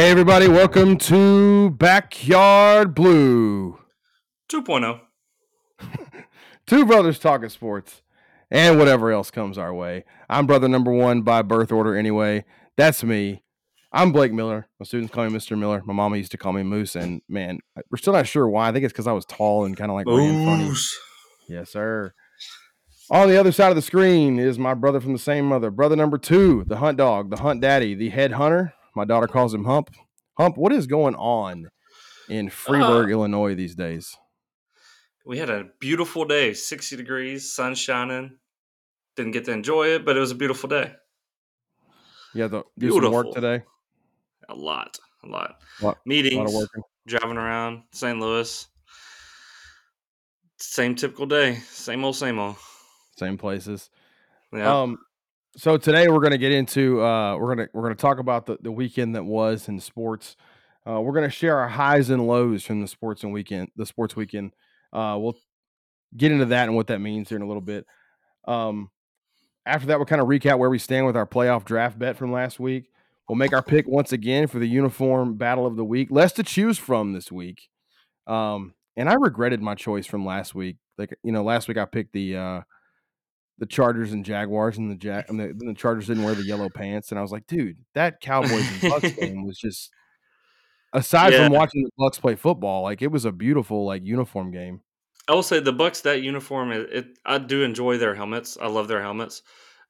Hey, everybody, welcome to Backyard Blue. 2.0. Two brothers talking sports and whatever else comes our way. I'm brother number one by birth order, anyway. That's me. I'm Blake Miller. My students call me Mr. Miller. My mama used to call me Moose, and man, we're still not sure why. I think it's because I was tall and kind of like ran funny. Moose. Yes, sir. On the other side of the screen is my brother from the same mother, brother number two, the hunt dog, the hunt daddy, the head hunter. My daughter calls him Hump. Hump, what is going on in Freeburg, Uh, Illinois these days? We had a beautiful day, 60 degrees, sun shining. Didn't get to enjoy it, but it was a beautiful day. Yeah, the do some work today. A lot, a lot. Lot- A lot Meetings, of working. driving around St. Louis. Same typical day, same old, same old. Same places. Yeah. Um, so today we're gonna get into uh, we're gonna we're gonna talk about the, the weekend that was in sports. Uh, we're gonna share our highs and lows from the sports and weekend the sports weekend. Uh, we'll get into that and what that means here in a little bit. Um, after that, we'll kind of recap where we stand with our playoff draft bet from last week. We'll make our pick once again for the uniform battle of the week. Less to choose from this week. Um, and I regretted my choice from last week. Like you know, last week I picked the uh, the Chargers and Jaguars, and the Jag and the, the Chargers didn't wear the yellow pants, and I was like, dude, that Cowboys and Bucs game was just. Aside from watching the Bucs play football, like it was a beautiful like uniform game. I will say the Bucs that uniform. It, it I do enjoy their helmets. I love their helmets.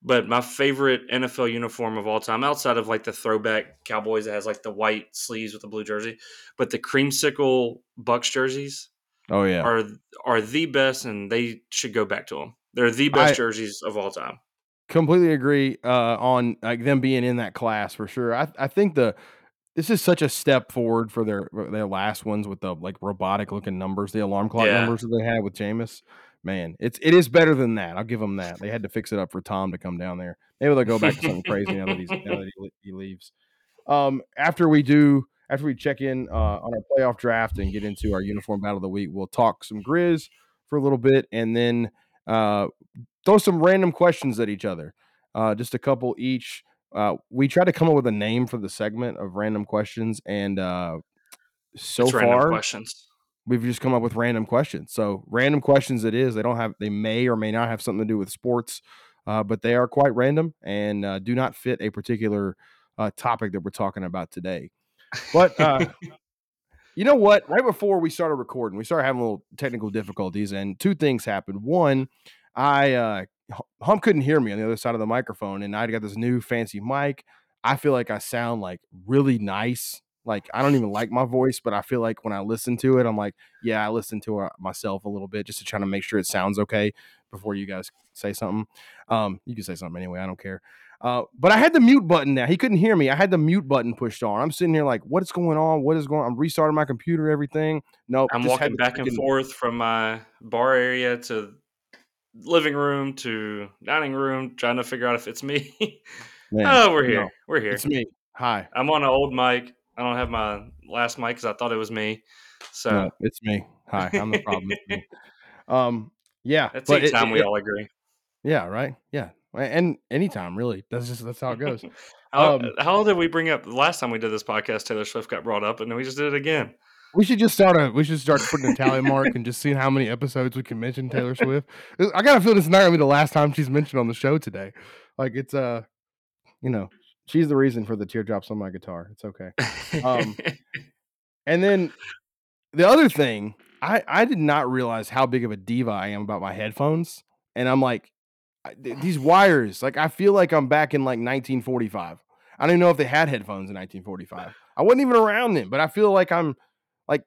But my favorite NFL uniform of all time, outside of like the throwback Cowboys that has like the white sleeves with the blue jersey, but the creamsicle Bucs jerseys Oh yeah, are are the best, and they should go back to them. They're the best I- jerseys of all time. completely agree uh, on like them being in that class for sure. I I think the this is such a step forward for their their last ones with the like robotic looking numbers, the alarm clock Yeah. numbers that they had with Jameis. Man, it's it is better than that. I'll give them that. They had to fix it up for Tom to come down there. Maybe they'll go back to something crazy now that he's now that he, he leaves. Um, after we do, after we check in uh, on our playoff draft and get into our uniform battle of the week, we'll talk some Grizz for a little bit, and then uh, throw some random questions at each other. Uh, just a couple each. Uh, we try to come up with a name for the segment of random questions, and uh, so it's far questions. we've just come up with random questions. So random questions it is. They don't have. They may or may not have something to do with sports, uh, but they are quite random and uh, do not fit a particular uh, topic that we're talking about today. But uh, you know what? Right before we started recording, we started having little technical difficulties, and two things happened. One, I uh, H- Hump couldn't hear me on the other side of the microphone, and I got this new fancy mic. I feel like I sound like really nice. Like I don't even like my voice, but I feel like when I listen to it, I'm like, yeah, I listen to it myself a little bit just to try to make sure it sounds okay before you guys say something. Um, you can say something anyway. I don't care. Uh, but I had the mute button now. He couldn't hear me. I had the mute button pushed on. I'm sitting here like, what is going on? What is going? on? I'm restarting my computer. Everything. No, I'm walking back and forth from my bar area to living room to dining room, trying to figure out if it's me. oh, we're here. no, we're here. It's me. Hi. I'm on an old mic. I don't have my last mic because I thought it was me. So No, it's me. Hi. I'm the problem. Um. Yeah. that's the it- time it- we all agree. Yeah. Right. Yeah. And anytime really. That's just that's how it goes. How, Um, how did we bring up the last time we did this podcast? Taylor Swift got brought up, and then we just did it again. We should just start a. We should start putting a tally mark and just seeing how many episodes we can mention Taylor Swift. I gotta feel this is not gonna be the last time she's mentioned on the show today. Like it's uh, you know, she's the reason for the teardrops on my guitar. It's okay. Um, And then the other thing, I I did not realize how big of a diva I am about my headphones, and I'm like, these wires. Like I feel like I'm back in like 1945. I don't even know if they had headphones in 1945. I wasn't even around then, but I feel like I'm like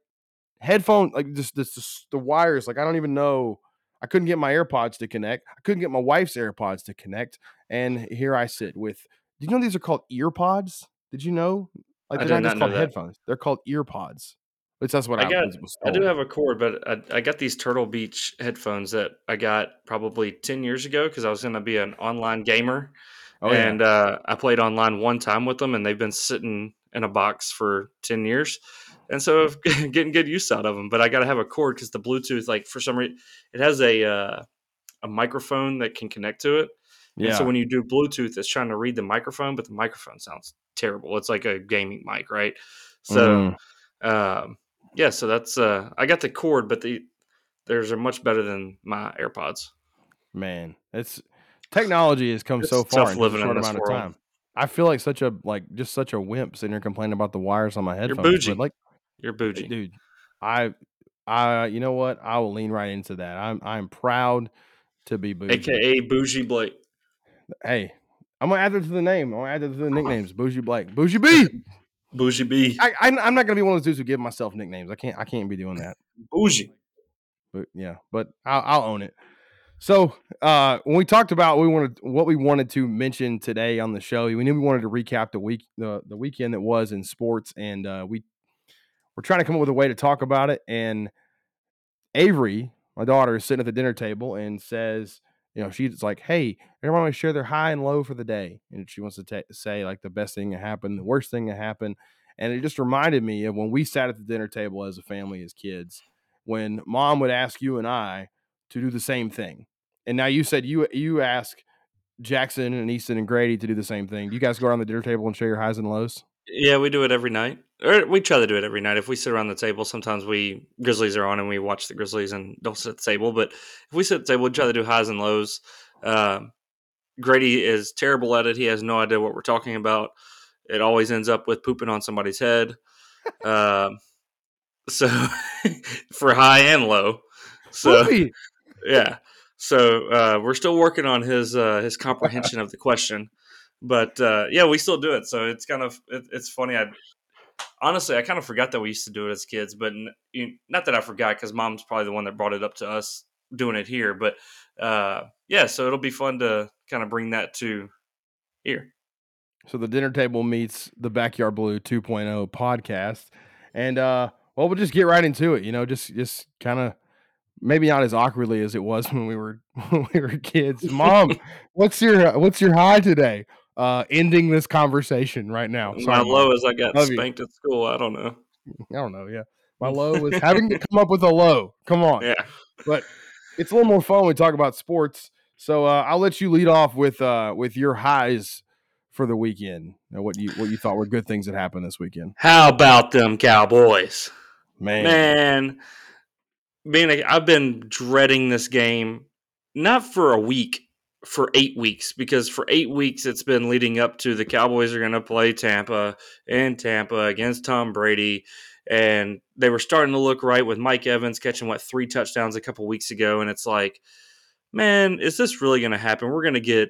headphone like just this, this the wires. Like I don't even know. I couldn't get my AirPods to connect. I couldn't get my wife's AirPods to connect, and here I sit with. Did you know these are called ear pods? Did you know? Like they're did not just called that. headphones. They're called ear pods. Which that's what I, I got- I do have a cord, but I, I got these Turtle Beach headphones that I got probably 10 years ago because I was going to be an online gamer. Oh, yeah. and uh, I played online one time with them, and they've been sitting in a box for 10 years. And so I'm getting good use out of them. But I got to have a cord because the Bluetooth, like for some reason, it has a, uh, a microphone that can connect to it. And Yeah. so when you do Bluetooth, it's trying to read the microphone, but the microphone sounds terrible. It's like a gaming mic, right? So, Mm. um, yeah. So that's uh, I got the cord, but the theirs are much better than my AirPods. Man, it's technology has come It's so far in a short amount of time. I feel like such a like just such a wimp sitting here complaining about the wires on my headphones. You're bougie. Like, You're bougie. dude, I, I, you know what? I will lean right into that. I'm I'm proud to be bougie. AKA Bougie Blake. Hey, I'm gonna add that to the name. I'm gonna add that to the nicknames. Bougie Blake, Bougie B. Bougie B. I, I I'm not gonna be one of those dudes who give myself nicknames. I can't I can't be doing that. Bougie. but yeah, but I'll, I'll own it. So uh, when we talked about we wanted what we wanted to mention today on the show, we knew we wanted to recap the week the, the weekend that was in sports, and uh, we we're trying to come up with a way to talk about it. And Avery, my daughter, is sitting at the dinner table and says, you know, she's like, "Hey, everyone want to share their high and low for the day," and she wants to ta say like the best thing that happened, the worst thing that happened, and it just reminded me of when we sat at the dinner table as a family, as kids, when mom would ask you and I to do the same thing. And now you said you you ask Jackson and Easton and Grady to do the same thing. You guys go around the dinner table and share your highs and lows? Yeah, we do it every night. Or we try to do it every night. If we sit around the table, sometimes we Grizzlies are on and we watch the Grizzlies and don't sit at the table. But if we sit at the table, we try to do highs and lows. Um, Grady is terrible at it. He has no idea what we're talking about. It always ends up with pooping on somebody's head. Um, so for high and low. So yeah. So uh, we're still working on his uh, his comprehension of the question, but uh, yeah, we still do it. So it's kind of it, it's funny. I honestly I kind of forgot that we used to do it as kids, but n- you, not that I forgot because mom's probably the one that brought it up to us doing it here. But uh, yeah, so it'll be fun to kind of bring that to here. So the dinner table meets the Backyard Blue 2.0 podcast, and uh, well, we'll just get right into it. You know, just just kind of maybe not as awkwardly as it was when we were when we were kids. Mom, what's your what's your high today? Uh, ending this conversation right now. My Sorry, low is I got Love you. spanked at school. I don't know. I don't know. Yeah, my low was having to come up with a low. Come on. Yeah. but it's a little more fun when we talk about sports. So uh, I'll let you lead off with uh, with your highs for the weekend. Now, what you what you thought were good things that happened this weekend, How about them Cowboys? man. Man, being a, I've been dreading this game not for a week, for eight weeks because for eight weeks it's been leading up to the Cowboys are going to play Tampa and Tampa against Tom Brady, and they were starting to look right with Mike Evans catching what three touchdowns a couple weeks ago, and it's like, man, is this really going to happen? We're going to get,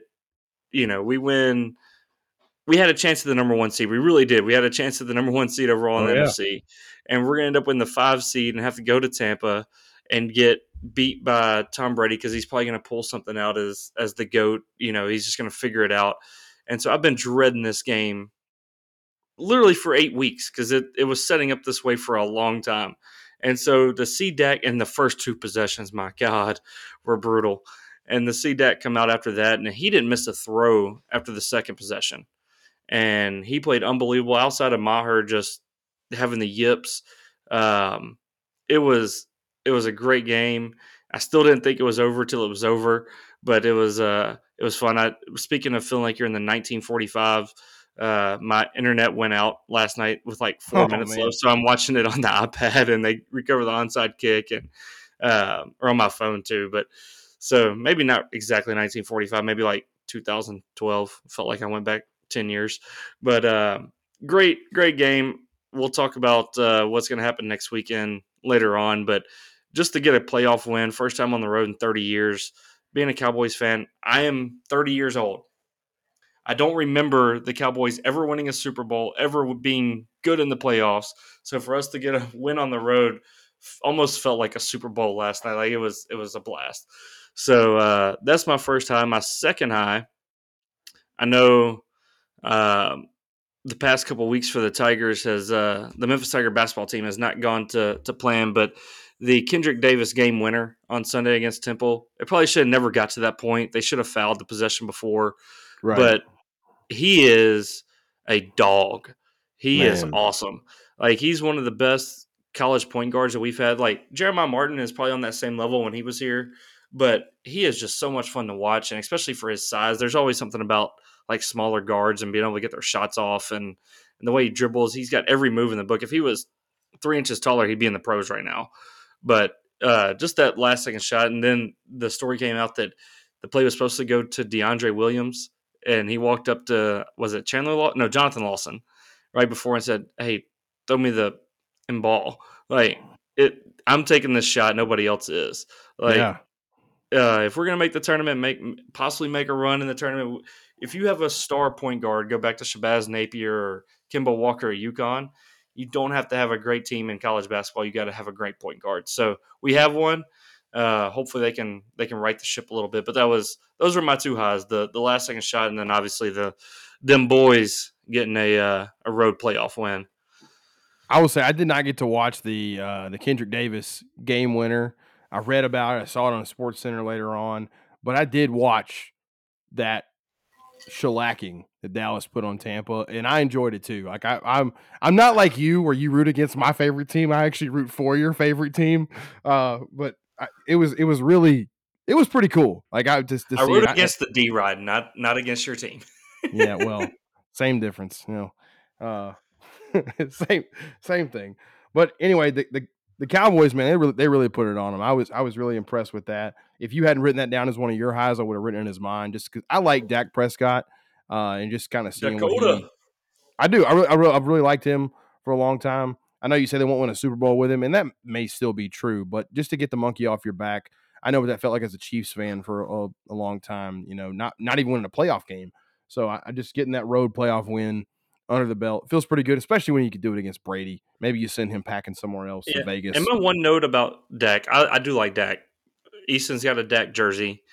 you know, we win. We had a chance at the number one seed. We really did. We had a chance at the number one seed overall in Oh, the yeah. NFC, and we're going to end up in the five seed and have to go to Tampa and get beat by Tom Brady because he's probably going to pull something out as as the goat. You know, he's just going to figure it out. And so I've been dreading this game literally for eight weeks because it, it was setting up this way for a long time. And so the C deck in the first two possessions, my God, were brutal. And the C deck come out after that, and he didn't miss a throw after the second possession. And he played unbelievable outside of Maher just having the yips. Um, it was it was a great game. I still didn't think it was over till it was over, but it was uh it was fun. I speaking of feeling like you're in the 1945 uh, my internet went out last night with like four Oh, minutes man. left, so I'm watching it on the iPad, and they recover the onside kick, and uh, or on my phone too. But so maybe not exactly 1945, maybe like 2012. Felt like I went back 10 years, but uh, great, great game. We'll talk about uh, what's going to happen next weekend later on, but just to get a playoff win, first time on the road in 30 years. Being a Cowboys fan, I am 30 years old. I don't remember the Cowboys ever winning a Super Bowl, ever being good in the playoffs. So for us to get a win on the road almost felt like a Super Bowl last night. Like it was it was a blast. So uh, that's my first high. My second high, I know um, the past couple weeks for the Tigers has uh, the Memphis Tiger basketball team has not gone to to plan, but the Kendrick Davis game winner on Sunday against Temple, it probably should have never got to that point. They should have fouled the possession before Right. but he is a dog. He is awesome. Like he's one of the best college point guards that we've had. Like Jeremiah Martin is probably on that same level when he was here, but he is just so much fun to watch, and especially for his size. There's always something about like smaller guards and being able to get their shots off, and, and the way he dribbles. He's got every move in the book. If he was three inches taller, he'd be in the pros right now. But uh, just that last second shot, and then the story came out that the play was supposed to go to DeAndre Williams, and he walked up to was it Chandler? Law- no, Jonathan Lawson, right before and said, "Hey, throw me the ball." Like it, I'm taking this shot. Nobody else is. Like, yeah. uh, if we're gonna make the tournament, make possibly make a run in the tournament. If you have a star point guard, go back to Shabazz Napier or Kemba Walker at UConn. You don't have to have a great team in college basketball. You got to have a great point guard. So we have one. Uh, hopefully they can they can right the ship a little bit. But that was those were my two highs: the the last second shot, and then obviously the them boys getting a uh, a road playoff win. I will say I did not get to watch the uh, the Kendrick Davis game winner. I read about it. I saw it on Sports Center later on, but I did watch that shellacking that Dallas put on Tampa, and I enjoyed it too. Like I, I'm, I'm not like you where you root against my favorite team. I actually root for your favorite team. Uh, but I, it was, it was really, it was pretty cool. Like I just, I root against I, the D ride, not not against your team. yeah, well, same difference, you know. Uh, same same thing. But anyway, the, the the Cowboys, man, they really they really put it on them. I was I was really impressed with that. If you hadn't written that down as one of your highs, I would have written it his mind Just because I like Dak Prescott uh, and just kind of seeing Dakota. He, I do. I really, I really, I've really liked him for a long time. I know you say they won't win a Super Bowl with him, and that may still be true. But just to get the monkey off your back, I know what that felt like as a Chiefs fan for a, a long time. You know, not not even winning a playoff game. So I, I just getting that road playoff win under the belt. Feels pretty good, especially when you could do it against Brady. Maybe you send him packing somewhere else yeah. to Vegas. And my one note about Dak, I, I do like Dak. Easton's got a Dak jersey.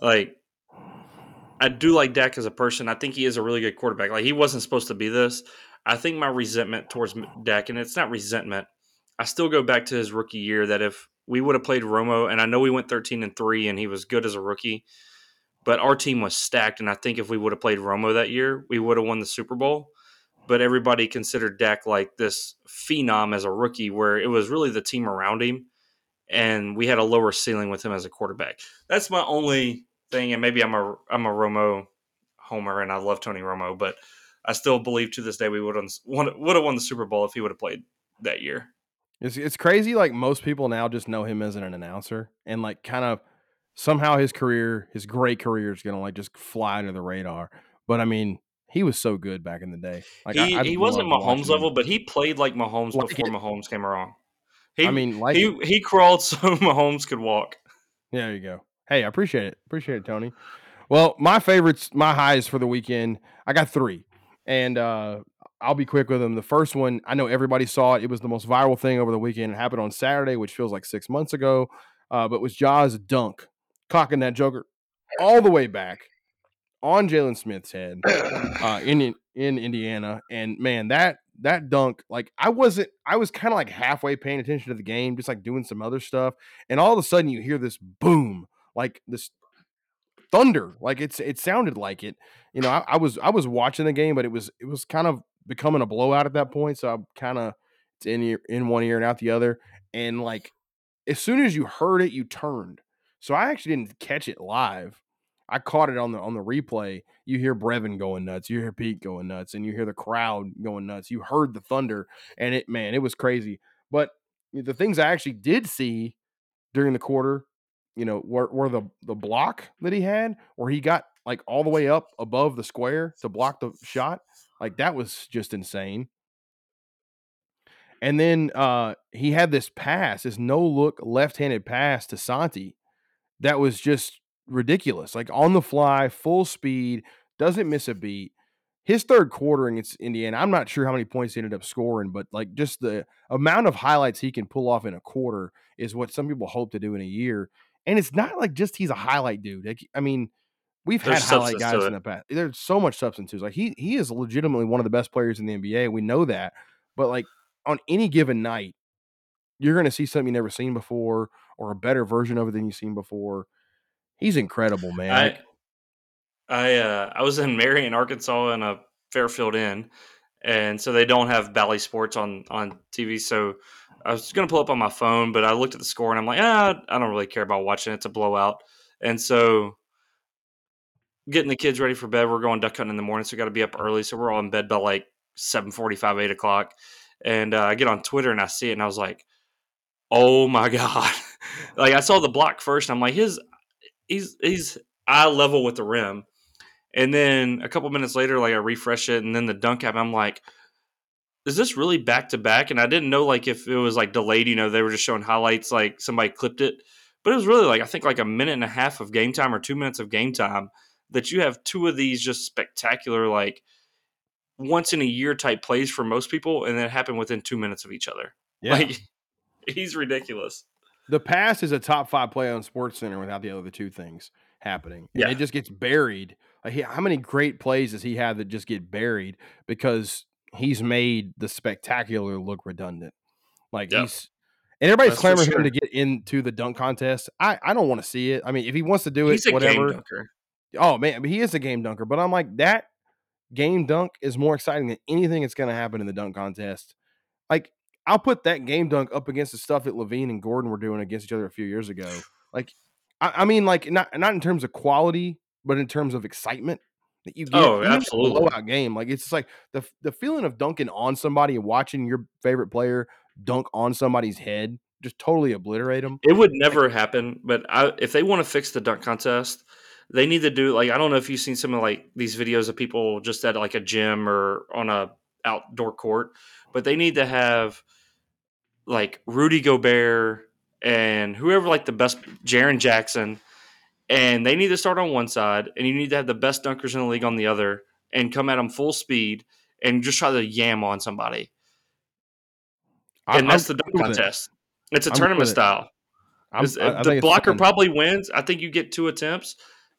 Like, I do like Dak as a person. I think he is a really good quarterback. Like, he wasn't supposed to be this. I think my resentment towards Dak, and it's not resentment. I still go back to his rookie year that if we would have played Romo, and I know we went 13 and 3 and he was good as a rookie, but our team was stacked. And I think if we would have played Romo that year, we would have won the Super Bowl but everybody considered Dak like this phenom as a rookie, where it was really the team around him, and we had a lower ceiling with him as a quarterback. That's my only thing, and maybe I'm a I'm a Romo homer, and I love Tony Romo, but I still believe to this day we would have won, would have won the Super Bowl if he would have played that year. It's it's crazy. Like most people now just know him as an announcer, and like kind of somehow his career, his great career, is gonna like just fly under the radar. But I mean, he was so good back in the day. Like he, I, I he wasn't Mahomes level, but he played like Mahomes like before it. Mahomes came around. He, I mean, like he he crawled so Mahomes could walk. Yeah, there you go. Hey, I appreciate it. Appreciate it, Tony. Well, my favorites, my highs for the weekend, I got three, and uh, I'll be quick with them. The first one, I know everybody saw it. It was the most viral thing over the weekend. It happened on Saturday, which feels like six months ago, uh, but was Ja's dunk, cocking that joker all the way back on Jalen Smith's head uh, in in Indiana, and man, that that dunk, like I wasn't, I was kind of like halfway paying attention to the game, just like doing some other stuff, and all of a sudden you hear this boom, like this thunder, like it's it sounded like it. You know, I, I was I was watching the game, but it was it was kind of becoming a blowout at that point, so I'm kind of in ear, in one ear and out the other, and like as soon as you heard it, you turned. So I actually didn't catch it live I caught it on the on the replay. You hear Brevin going nuts, you hear Pete going nuts, and you hear the crowd going nuts. You heard the thunder, and it man, it was crazy. But the things I actually did see during the quarter, you know, where, were the the block that he had, where he got like all the way up above the square to block the shot. Like that was just insane. And then uh he had this pass, this no look left handed pass to Santi that was just ridiculous. Like on the fly, full speed, doesn't miss a beat. His third quarter against Indiana, I'm not sure how many points he ended up scoring, but like just the amount of highlights he can pull off in a quarter is what some people hope to do in a year. And it's not like just he's a highlight dude. Like, I mean, we've There's had highlight guys in the past. There's so much substance to it. Like he he is legitimately one of the best players in the NBA. We know that. But like on any given night, you're going to see something you never seen before or a better version of it than you've seen before. He's incredible, man. I I, uh, I was in Marion, Arkansas, in a Fairfield Inn, and so they don't have Bally Sports on on TV. So I was gonna pull up on my phone, but I looked at the score and I'm like, ah, I don't really care about watching it. It's a blowout. And so getting the kids ready for bed. We're going duck hunting in the morning, so we got to be up early. So we're all in bed by like seven forty-five, eight o'clock. And uh, I get on Twitter and I see it, and I was like, "Oh my god!" like I saw the block first, and I'm like, "His, he's he's eye level with the rim." And then a couple minutes later, like I refresh it, and then the dunk app, I'm like, "Is this really back to back?" And I didn't know like if it was like delayed. You know, they were just showing highlights, like somebody clipped it, but it was really like I think like a minute and a half of game time or two minutes of game time that you have two of these just spectacular, like once in a year type plays for most people, and then happen within two minutes of each other. Yeah. Like he's ridiculous. The pass is a top five play on Sports Center without the other two things happening. And yeah. it just gets buried. Like, how many great plays does he have that just get buried because he's made the spectacular look redundant? Like yep. he's and everybody's That's clamoring sure. him to get into the dunk contest. I, I don't want to see it. I mean, if he wants to do he's it, whatever. Oh man, he is a game dunker, but I'm like that game dunk is more exciting than anything that's going to happen in the dunk contest. Like I'll put that game dunk up against the stuff that LaVine and Gordon were doing against each other a few years ago. Like I, I mean, like not not in terms of quality, but in terms of excitement that you get. Oh, absolutely. blowout game. Like it's just like the the feeling of dunking on somebody and watching your favorite player dunk on somebody's head, just totally obliterate them. It would never happen. But I, if they want to fix the dunk contest, they need to do like I don't know if you've seen some of like these videos of people just at like a gym or on a outdoor court, but they need to have like Rudy Gobert and whoever like the best Jaren Jackson, and they need to start on one side, and you need to have the best dunkers in the league on the other, and come at them full speed and just try to yam on somebody. And I, that's I'm the dunk contest. It. It's a I'm tournament style. I, the blocker probably wins. I think you get two attempts,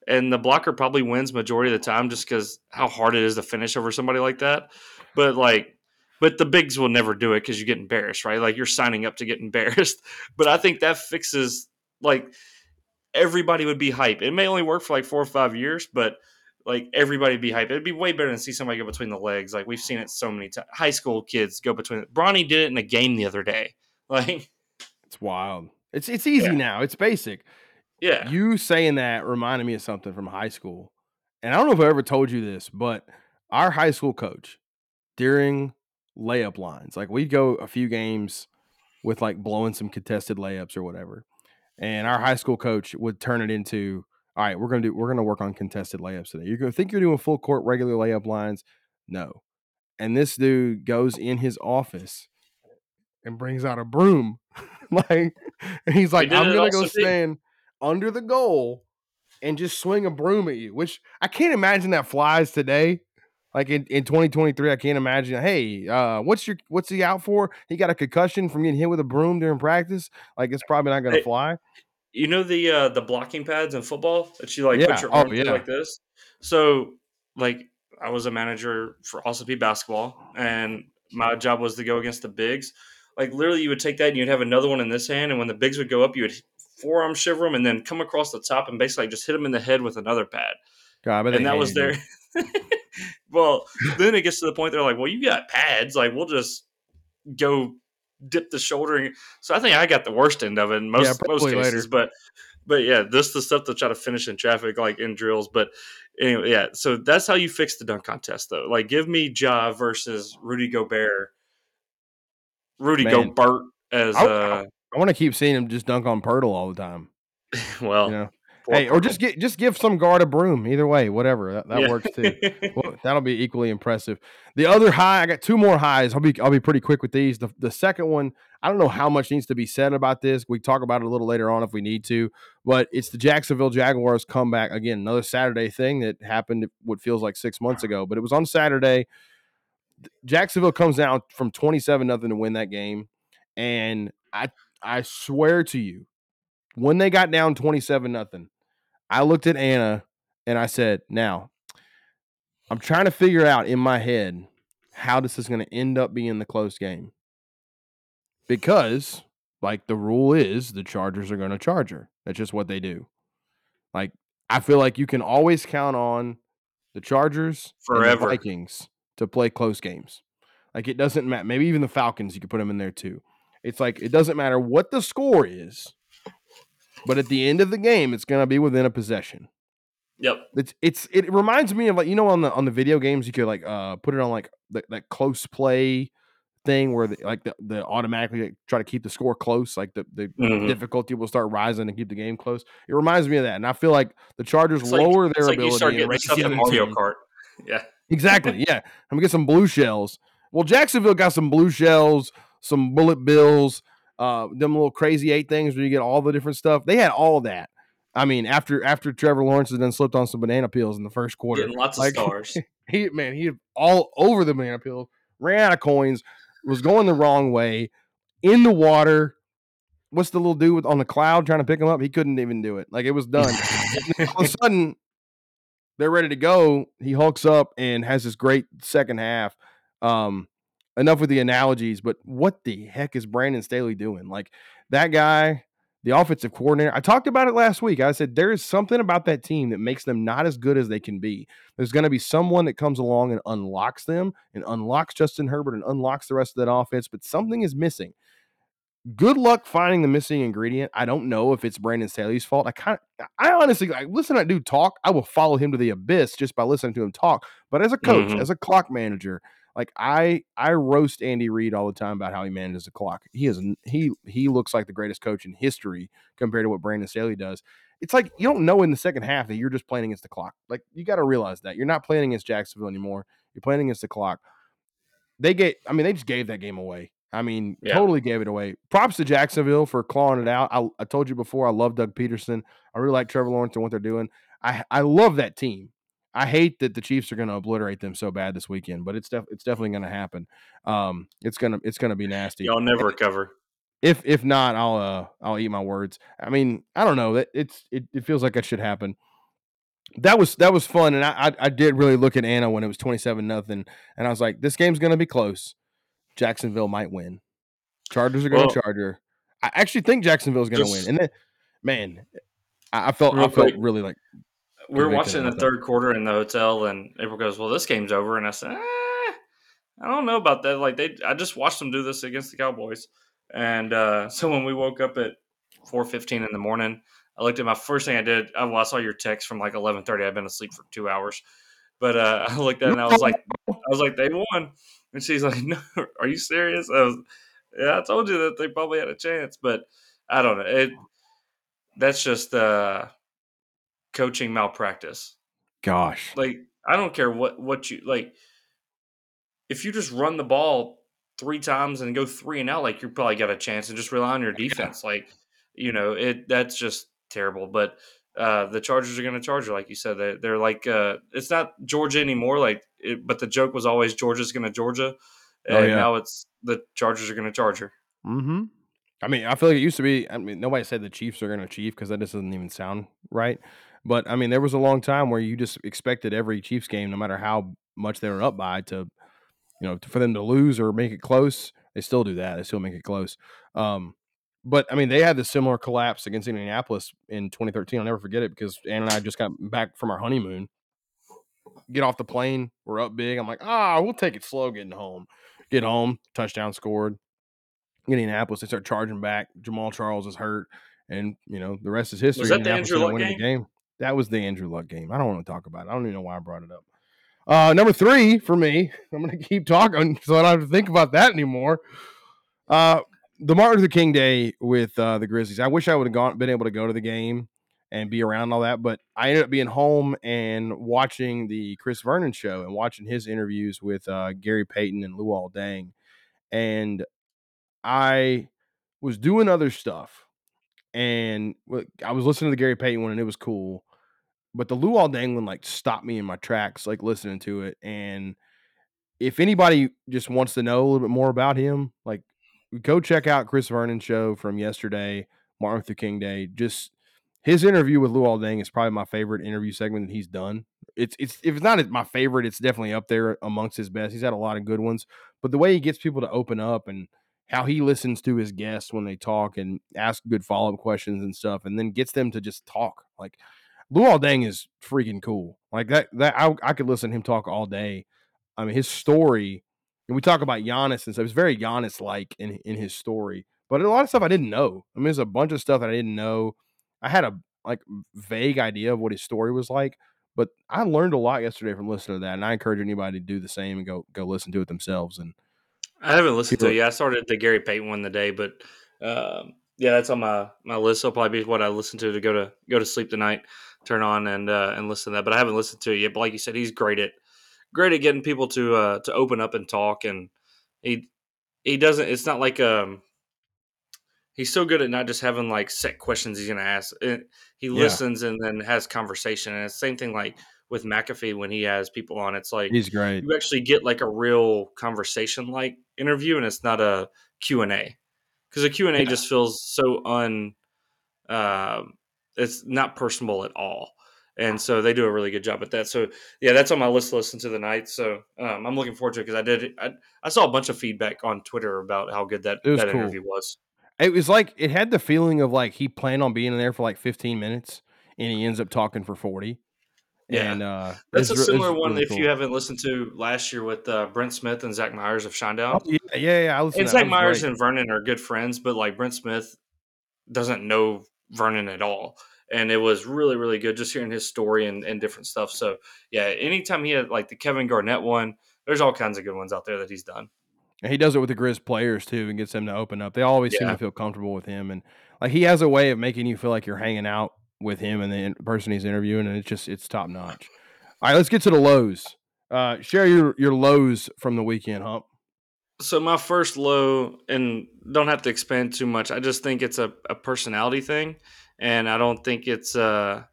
and the blocker probably wins majority of the time just because how hard it is to finish over somebody like that. But like, but the bigs will never do it because you get embarrassed, right? Like you're signing up to get embarrassed. But I think that fixes like everybody would be hype. It may only work for like four or five years, but like everybody would be hype. It'd be way better than see somebody go between the legs. Like we've seen it so many times. High school kids go between. Bronny did it in a game the other day. Like it's wild. It's it's easy yeah. now. It's basic. Yeah. You saying that reminded me of something from high school. And I don't know if I ever told you this, but our high school coach during layup lines, like we'd go a few games with like blowing some contested layups or whatever. And our high school coach would turn it into, all right, we're gonna do we're gonna work on contested layups today. You're gonna think you're doing full court regular layup lines. No. And this dude goes in his office and brings out a broom. like and he's like, I'm gonna go stand under the goal and just swing a broom at you, which I can't imagine that flies today. Like in, in 2023, I can't imagine. Hey, uh, what's your what's he out for? He got a concussion from getting hit with a broom during practice. Like it's probably not going to fly. You know the uh, the blocking pads in football that you like yeah. put your arm oh, yeah. like this. So like I was a manager for Austin basketball, and my job was to go against the bigs. Like literally, you would take that and you'd have another one in this hand, and when the bigs would go up, you would forearm shiver them and then come across the top and basically just hit them in the head with another pad. God, and that was their. well, then it gets to the point they're like, well, you got pads. Like, we'll just go dip the shoulder. So I think I got the worst end of it in most, yeah, most cases. Later. But but yeah, this the stuff to try to finish in traffic, like in drills. But anyway, yeah. So that's how you fix the dunk contest, though. Like, give me Ja versus Rudy Gobert. Rudy Man. Gobert as I, uh, I want to keep seeing him just dunk on Poeltl all the time. well, you know? Hey, or just get just give some guard a broom. Either way, whatever that, that yeah. works too. well, that'll be equally impressive. The other high, I got two more highs. I'll be I'll be pretty quick with these. The the second one, I don't know how much needs to be said about this. We talk about it a little later on if we need to, but it's the Jacksonville Jaguars comeback again. Another Saturday thing that happened what feels like six months ago, but it was on Saturday. Jacksonville comes down from twenty seven nothing to win that game, and I I swear to you, when they got down 27 nothing, I looked at Anna and I said, now I'm trying to figure out in my head how this is going to end up being the close game. Because, like the rule is, the Chargers are going to charge her. That's just what they do. Like, I feel like you can always count on the Chargers forever the Vikings to play close games. Like it doesn't matter. Maybe even the Falcons, you could put them in there too. It's like it doesn't matter what the score is, but at the end of the game, it's going to be within a possession. Yep. It's it's it reminds me of like you know on the on the video games you could like uh put it on like the, that close play thing where the, like the, the automatically like, try to keep the score close like the, the Mhm. difficulty will start rising and keep the game close it reminds me of that and i feel like the chargers like- lower It's their like you ability start getting raise stuff in Mario. Kart. Yeah. exactly yeah i'm gonna get some blue shells well jacksonville got some blue shells some bullet bills uh them little crazy eight things where you get all the different stuff they had all of that i mean after after trevor lawrence has then slipped on some banana peels in the first quarter Getting lots of Like- stars. he man, he all over the banana peel, ran out of coins, was going the wrong way, in the water. What's the little dude with on the cloud trying to pick him up? He couldn't even do it. Like it was done. All of a sudden, they're ready to go. He hulks up and has this great second half. Um, enough with the analogies, but what the heck is Brandon Staley doing? Like that guy, the offensive coordinator. I talked about it last week. I said there is something about that team that makes them not as good as they can be. There's going to be someone that comes along and unlocks them and unlocks Justin Herbert and unlocks the rest of that offense, but something is missing. Good luck finding the missing ingredient. I don't know if it's Brandon Staley's fault. I kind of, I honestly, like, listen to that dude talk. I will follow him to the abyss just by listening to him talk. But as a coach, Mhm. as a clock manager, like I, I roast Andy Reid all the time about how he manages the clock. He is, he, he looks like the greatest coach in history compared to what Brandon Staley does. It's like you don't know in the second half that you're just playing against the clock. Like you got to realize that you're not playing against Jacksonville anymore. You're playing against the clock. They get, I mean, they just gave that game away. I mean, Yeah. totally gave it away. Props to Jacksonville for clawing it out. I, I told you before, I love Doug Pederson. I really like Trevor Lawrence and what they're doing. I I love that team. I hate that the Chiefs are going to obliterate them so bad this weekend, but it's def- it's definitely going to happen. Um, it's gonna it's gonna be nasty. Y'all never recover. If if not, I'll uh I'll eat my words. I mean, I don't know. That it's it, it feels like it should happen. That was that was fun, and I, I I did really look at Anna when it was twenty seven nothing, and I was like, this game's gonna be close. Jacksonville might win. Chargers are gonna Well- charger. I actually think Jacksonville's gonna win, and then man, I, I felt I felt quick, really like we were watching the third quarter in the hotel, and April goes, "Well, this game's over," and I said, eh, "I don't know about that. Like they, I just watched them do this against the Cowboys." And uh, so when we woke up at four fifteen in the morning, I looked at my first thing I did. I, well, I saw your text from like eleven thirty. I've been asleep for two hours, but uh, I looked at it and I was like, "I was like, they won," and she's like, "No, are you serious?" I was, "Yeah, I told you that they probably had a chance, but I don't know. It that's just uh, coaching malpractice." gosh. like I don't care what what you like. If you just run the ball three times and go three and out, like you probably got a chance, and just rely on your defense. Like you know, it that's just terrible. But uh, the Chargers are going to charge you, like you said. They, they're like uh, it's not Georgia anymore. Like, it, but the joke was always Georgia's going to Georgia, Oh, and yeah. now it's the Chargers are going to charge her. Mm-hmm. I mean, I feel like it used to be. I mean, nobody said the Chiefs are going to Chief because that just doesn't even sound right. But I mean, there was a long time where you just expected every Chiefs game, no matter how much they were up by, to you know, for them to lose or make it close. They still do that. They still make it close. Um, but I mean, they had the similar collapse against Indianapolis in 2013. I'll never forget it because Ann and I just got back from our honeymoon. Get off the plane, we're up big. I'm like, ah, we'll take it slow getting home. Get home, touchdown scored. Indianapolis, they start charging back. Jamaal Charles is hurt, and you know the rest is history. that the Andrew Luck game? game. That was the Andrew Luck game. I don't want to talk about it. I don't even know why I brought it up. Uh, number three for me. I'm going to keep talking so I don't have to think about that anymore. Uh, the Martin Luther King Day with uh, the Grizzlies. I wish I would have gone, been able to go to the game and be around all that, but I ended up being home and watching the Chris Vernon show and watching his interviews with uh, Gary Payton and Luol Deng, and I was doing other stuff, and I was listening to the Gary Payton one, and it was cool. But the Luol Deng one like stopped me in my tracks, like listening to it. And if anybody just wants to know a little bit more about him, like go check out Chris Vernon's show from yesterday, Martin Luther King Day. Just his interview with Luol Deng is probably my favorite interview segment that he's done. It's it's if it's not my favorite, it's definitely up there amongst his best. He's had a lot of good ones, but the way he gets people to open up and how he listens to his guests when they talk and ask good follow up questions and stuff, and then gets them to just talk. Like Luol Deng is freaking cool. Like that that I, I could listen to him talk all day. I mean, his story, and we talk about Giannis and stuff. It's very Giannis like in in his story, but a lot of stuff I didn't know. I mean, there's a bunch of stuff that I didn't know. I had a like vague idea of what his story was like, but I learned a lot yesterday from listening to that, and I encourage anybody to do the same and go go listen to it themselves. And I haven't listened to it. Yeah, I started the Gary Payton one today, but um, yeah, that's on my my list. So probably be what I listen to to go to go to sleep tonight. Turn on and uh, and listen to that. But I haven't listened to it yet. But like you said, he's great at great at getting people to uh, to open up and talk. And he he doesn't. It's not like um he's so good at not just having like set questions he's going to ask. It, he Yeah. listens and then has conversation. And it's the same thing like with McAfee when he has people on. It's like he's great. you actually get like a real conversation like interview and it's not a q&a because a q&a Yeah. just feels so un um it's not personable at all and so they do a really good job at that so yeah that's on my list to listen to the night so um, i'm looking forward to it because i did I, I saw a bunch of feedback on twitter about how good that, that cool. interview was It was like it had the feeling of like he planned on being in there for like 15 minutes, and he ends up talking for 40. Yeah. and uh, that's a similar one really if you haven't listened to last year with uh, brent smith and zach myers of shinedown Oh, yeah, yeah, yeah. I listened and. Zach Myers great. and Vernon are good friends, but like Brent Smith doesn't know Vernon at all. And it was really, really good just hearing his story and, and different stuff. So yeah, anytime he had like the Kevin Garnett one, there's all kinds of good ones out there that he's done. And he does it with the Grizz players too, and gets them to open up. They always seem to feel comfortable with him, and like he has a way of making you feel like you're hanging out with him and the person he's interviewing, and it's just it's top notch. All right, let's get to the lows. Uh, share your your lows from the weekend, Hump. So my first low, and don't have to expand too much. I just think it's a, a personality thing, and I don't think it's uh,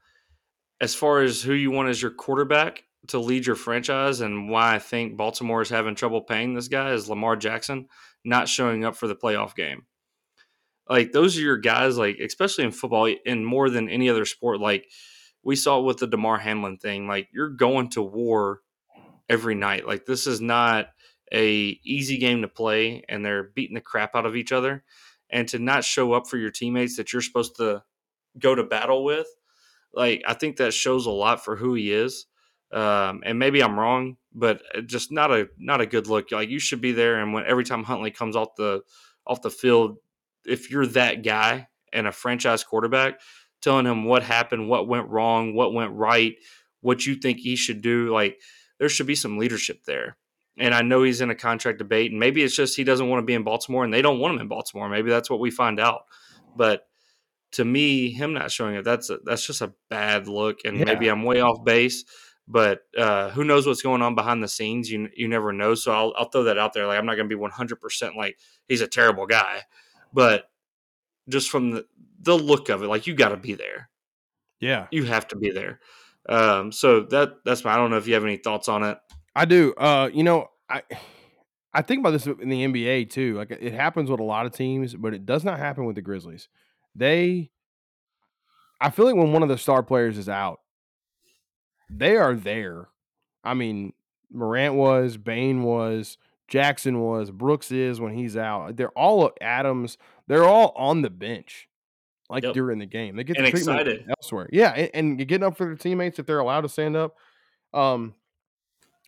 as far as who you want as your quarterback to lead your franchise, and why I think Baltimore is having trouble paying this guy is Lamar Jackson not showing up for the playoff game. Like those are your guys, like especially in football, and more than any other sport. Like we saw with the Damar Hamlin thing, like you're going to war every night. Like this is not a easy game to play and they're beating the crap out of each other and to not show up for your teammates that you're supposed to go to battle with like i think that shows a lot for who he is um, and maybe i'm wrong but uh, just not a not a good look like you should be there and when every time huntley comes off the off the field if you're that guy and a franchise quarterback telling him what happened what went wrong what went right what you think he should do like there should be some leadership there and I know he's in a contract debate, and maybe it's just he doesn't want to be in Baltimore, and they don't want him in Baltimore. Maybe that's what we find out. But to me, him not showing up that's a, that's just a bad look, and maybe I'm way off base. But uh, who knows what's going on behind the scenes? You you never know. So I'll I'll throw that out there. Like I'm not going to be 100 percent like he's a terrible guy, but just from the the look of it, like you got to be there. Yeah, You have to be there. Um, so that that's my. I don't know if you have any thoughts on it. I do. Uh, you know, I I think about this in the NBA too. Like it happens with a lot of teams, but it does not happen with the Grizzlies. They, I feel like when one of the star players is out, they are there. I mean, Morant was, Bane was, Jackson was, Brooks is when he's out. They're all Adams. They're all on the bench, like Yep. during the game. They get the excited. elsewhere. Yeah, and, and getting up for their teammates if they're allowed to stand up. Um,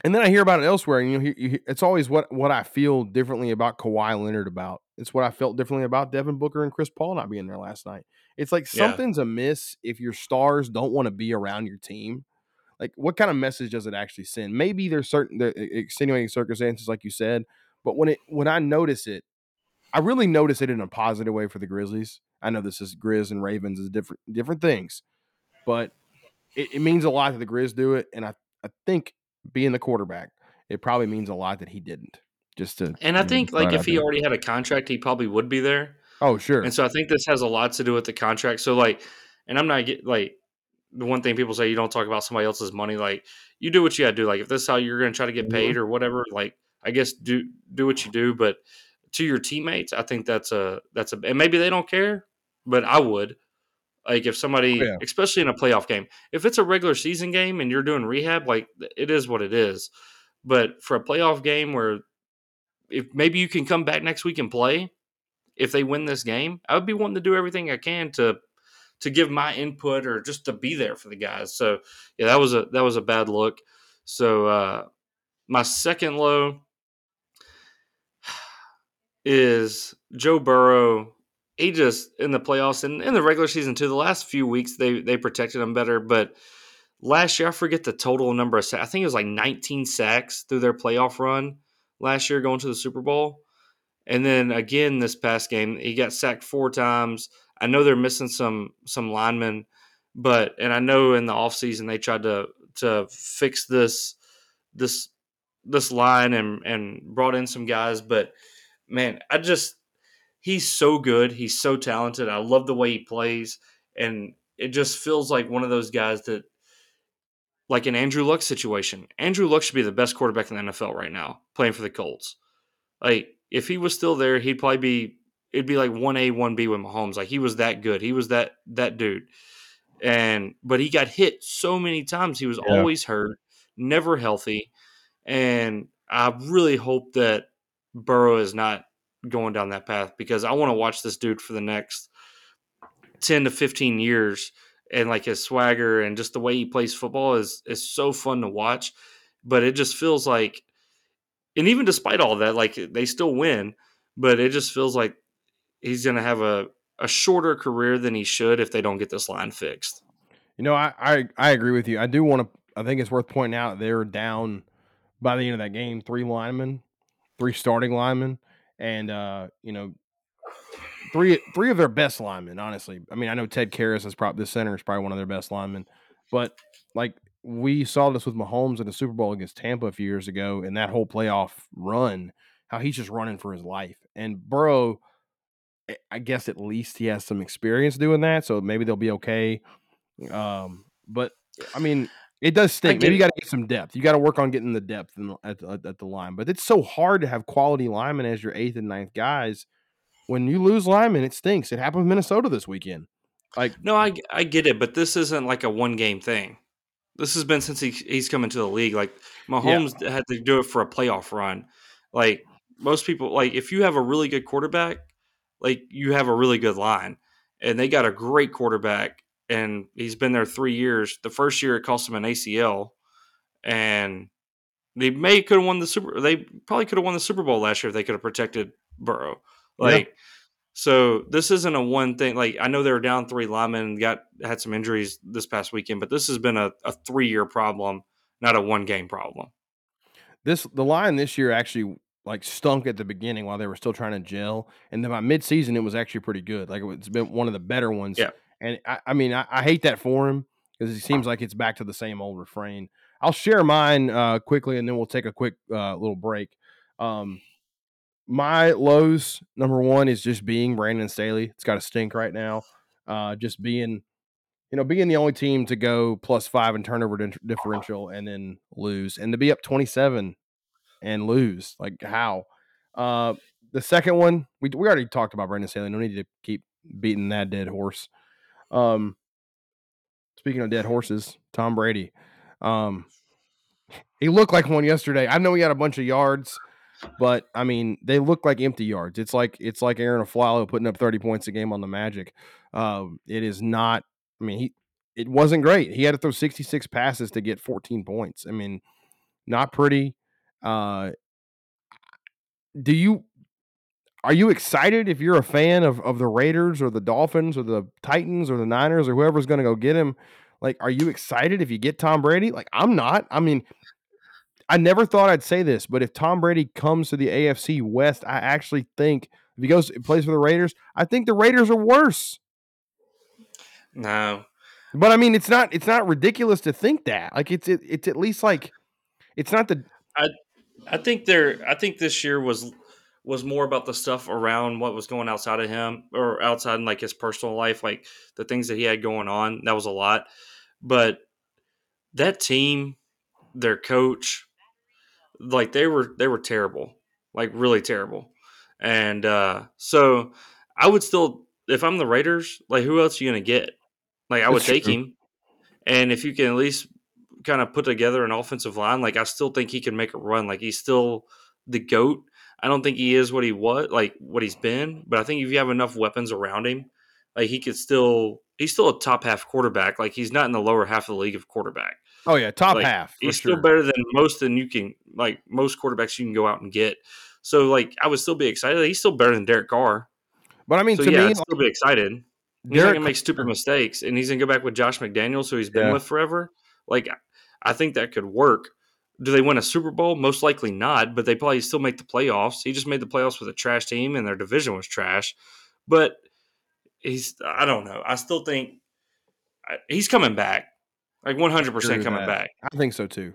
and then I hear about it elsewhere. And you know, you, you, it's always what what I feel differently about Kawhi Leonard about. It's what I felt differently about Devin Booker and Chris Paul not being there last night. It's like Yeah. something's amiss if your stars don't want to be around your team. Like, what kind of message does it actually send? Maybe there's certain the extenuating circumstances, like you said, but when it when I notice it, I really notice it in a positive way for the Grizzlies. I know this is Grizz and Ravens is different different things, but it, it means a lot that the Grizz do it, and I I think being the quarterback, it probably means a lot that he didn't. Just to And I think like if he there. already had a contract, he probably would be there. oh sure, And so I think this has a lot to do with the contract. So like, and I'm not get like the one thing people say you don't talk about somebody else's money. Like you do what you gotta do. Like if this is how you're gonna try to get Mhm. paid or whatever, like I guess do do what you do. But to your teammates, I think that's a that's a and maybe they don't care, but I would. Like if somebody, Oh, yeah. especially in a playoff game, if it's a regular season game and you're doing rehab, like it is what it is. But for a playoff game where if maybe you can come back next week and play, if they win this game, I would be wanting to do everything I can to to give my input or just to be there for the guys. So yeah, that was a that was a bad look. So uh my second low is Joe Burrow he just in the playoffs and in the regular season too. The last few weeks they they protected him better, but last year I forget the total number of sacks. I think it was like 19 sacks through their playoff run last year going to the Super Bowl. And then again this past game, he got sacked four times. I know they're missing some some linemen, but and I know in the offseason they tried to to fix this this this line and and brought in some guys, but man, I just he's so good. He's so talented. I love the way he plays, and it just feels like one of those guys that, like an Andrew Luck situation. Andrew Luck should be the best quarterback in the NFL right now, playing for the Colts. Like if he was still there, he'd probably be. It'd be like one A, one B with Mahomes. Like he was that good. He was that that dude. And but he got hit so many times. He was yeah. always hurt, never healthy. And I really hope that Burrow is not going down that path because I want to watch this dude for the next 10 to 15 years and like his swagger and just the way he plays football is is so fun to watch but it just feels like and even despite all that like they still win but it just feels like he's going to have a a shorter career than he should if they don't get this line fixed. You know, I I, I agree with you. I do want to I think it's worth pointing out they're down by the end of that game three linemen, three starting linemen and uh, you know, three three of their best linemen. Honestly, I mean, I know Ted Karras is probably the center is probably one of their best linemen, but like we saw this with Mahomes in the Super Bowl against Tampa a few years ago, and that whole playoff run, how he's just running for his life. And Burrow, I guess at least he has some experience doing that, so maybe they'll be okay. Um, but I mean, it does stink. Maybe you got to get some depth. You got to work on getting the depth the, at, the, at the line. But it's so hard to have quality linemen as your eighth and ninth guys. When you lose linemen, it stinks. It happened with Minnesota this weekend. Like no, I I get it, but this isn't like a one game thing. This has been since he, he's come into the league. Like Mahomes yeah. had to do it for a playoff run. Like most people, like if you have a really good quarterback, like you have a really good line, and they got a great quarterback and he's been there three years. The first year it cost him an ACL, and they may could have won the super. They probably could have won the Super Bowl last year if they could have protected Burrow. Like, yeah. so this isn't a one thing. Like, I know they were down three linemen and got had some injuries this past weekend, but this has been a, a three year problem, not a one game problem. This the line this year actually like stunk at the beginning while they were still trying to gel, and then by midseason it was actually pretty good. Like it's been one of the better ones. Yeah. And I, I mean, I, I, hate that for him because it seems like it's back to the same old refrain. I'll share mine uh, quickly, and then we'll take a quick uh, little break. Um, my lows number one is just being Brandon Staley. It's got to stink right now. Uh, just being, you know, being the only team to go plus five in turnover differential and then lose, and to be up twenty seven and lose. Like how? Uh, the second one, we we already talked about Brandon Staley. No need to keep beating that dead horse. Um, speaking of dead horses, Tom Brady. Um, he looked like one yesterday. I know he had a bunch of yards, but I mean, they look like empty yards. It's like it's like Arron Afflalo putting up 30 points a game on the Magic. Um, it is not. I mean, he it wasn't great. He had to throw 66 passes to get 14 points. I mean, not pretty. Uh, do you are you excited if you're a fan of, of the Raiders or the Dolphins or the Titans or the Niners or whoever's going to go get him? Like, are you excited if you get Tom Brady? Like, I'm not. I mean, I never thought I'd say this, but if Tom Brady comes to the AFC West, I actually think if he goes plays for the Raiders, I think the Raiders are worse. No, but I mean, it's not it's not ridiculous to think that. Like, it's it, it's at least like it's not the. I I think there. I think this year was was more about the stuff around what was going outside of him or outside in like his personal life, like the things that he had going on. That was a lot. But that team, their coach, like they were they were terrible. Like really terrible. And uh so I would still if I'm the Raiders, like who else are you gonna get? Like I would take him. And if you can at least kind of put together an offensive line, like I still think he can make a run. Like he's still the GOAT I don't think he is what he was, like what he's been. But I think if you have enough weapons around him, like he could still, he's still a top half quarterback. Like he's not in the lower half of the league of quarterback. Oh yeah, top like, half. He's sure. still better than most than you can, like most quarterbacks you can go out and get. So like I would still be excited. He's still better than Derek Carr. But I mean, so to yeah, me, I'd still be excited. He's not gonna make stupid mistakes, and he's gonna go back with Josh McDaniels, who he's been Yeah. with forever. Like, I think that could work. Do they win a Super Bowl? Most likely not, but they probably still make the playoffs. He just made the playoffs with a trash team, and their division was trash. But he's, I don't know. I still think he's coming back, like 100% coming that. back. I think so too.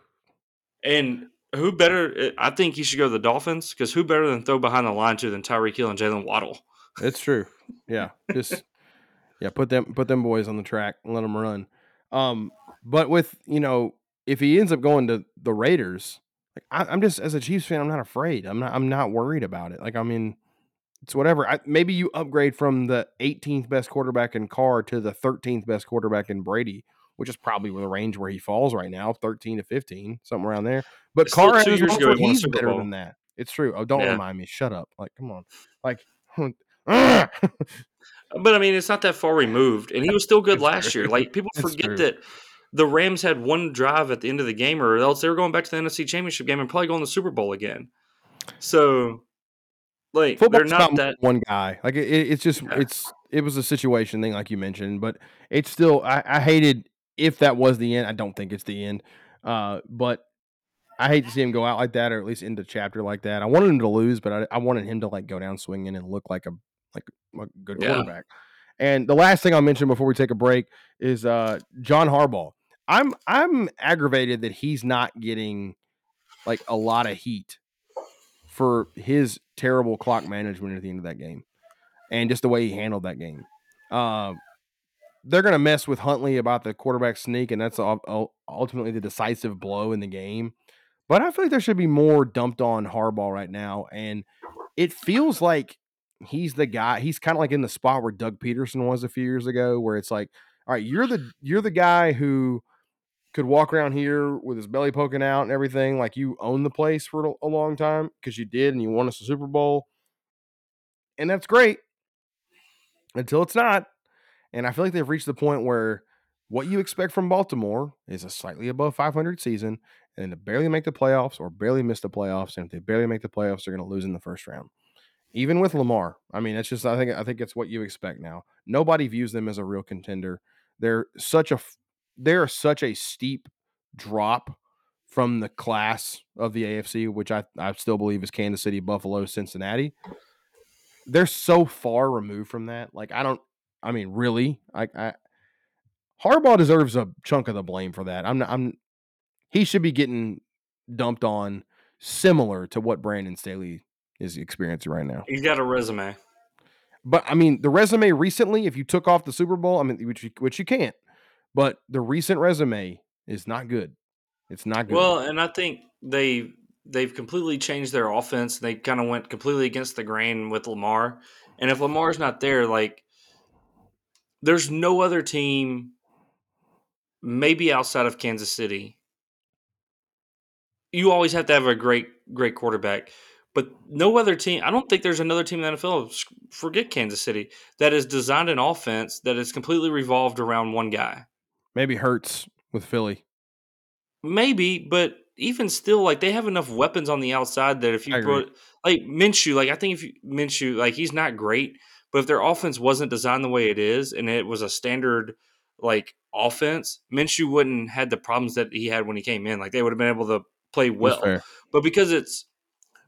And who better? I think he should go to the Dolphins because who better than throw behind the line to than Tyreek Hill and Jaylen Waddle? It's true. Yeah, just yeah, put them put them boys on the track and let them run. Um, but with you know, if he ends up going to the Raiders, like I, I'm just as a Chiefs fan, I'm not afraid. I'm not I'm not worried about it. Like I mean, it's whatever. I, maybe you upgrade from the 18th best quarterback in Carr to the 13th best quarterback in Brady, which is probably the range where he falls right now, 13 to 15, something around there. But It's Carr two years ago where he won a he's better than that. It's true. Oh, don't Yeah. remind me. Shut up. Like, come on. Like, But I mean, it's not that far removed, and he was still good last year. Like people forget that the Rams had one drive at the end of the game, or else they were going back to the NFC Championship game and probably going to the Super Bowl again. So, like, they're not not that. one guy. Like it, it's just Yeah. it's it was a situation thing, like you mentioned, but it's still I, I hated if that was the end. I don't think it's the end, uh, but I hate to see him go out like that, or at least end the chapter like that. I wanted him to lose, but I, I wanted him to like go down swinging and look like a like a good Yeah. quarterback. And the last thing I'll mention before we take a break is uh, John Harbaugh. I'm I'm aggravated that he's not getting like a lot of heat for his terrible clock management at the end of that game and just the way he handled that game. Uh, they're to mess with Huntley about the quarterback sneak, and that's ul- ul- ultimately the decisive blow in the game. But I feel like there should be more dumped on Harbaugh right now, and it feels like he's the guy. He's kind of like in the spot where Doug Pederson was a few years ago, where it's like, all right, you're the you're the guy who could walk around here with his belly poking out and everything, like you own the place for a, long time because you did, and you won us a Super Bowl, and that's great until it's not. And I feel like they've reached the point where what you expect from Baltimore is a slightly above 500 season and to barely make the playoffs or barely miss the playoffs. And if they barely make the playoffs, they're going to lose in the first round. Even with Lamar, I mean, it's just I think I think it's what you expect now. Nobody views them as a real contender. They're such a f- they're such a steep drop from the class of the AFC, which I, I still believe is Kansas City, Buffalo, Cincinnati. They're so far removed from that. Like I don't I mean, really, I, I Harbaugh deserves a chunk of the blame for that. I'm, I'm, he should be getting dumped on, similar to what Brandon Staley is experiencing right now. He's got a resume. But I mean, the resume recently, if you took off the Super Bowl, I mean, which you, which you can't, but the recent resume is not good. It's not good. Well, and I think they they've completely changed their offense. They kind of went completely against the grain with Lamar. And if Lamar's not there, like there's no other team, maybe outside of Kansas City. You always have to have a great, great quarterback. But no other team, I don't think there's another team in the NFL, forget Kansas City, that has designed an offense that is completely revolved around one guy. Maybe hurts with Philly. Maybe, but even still, like they have enough weapons on the outside that if you put like Minshew, like I think if you, Minshew, like he's not great, but if their offense wasn't designed the way it is and it was a standard like offense, Minshew wouldn't had the problems that he had when he came in. Like they would have been able to play well, but because it's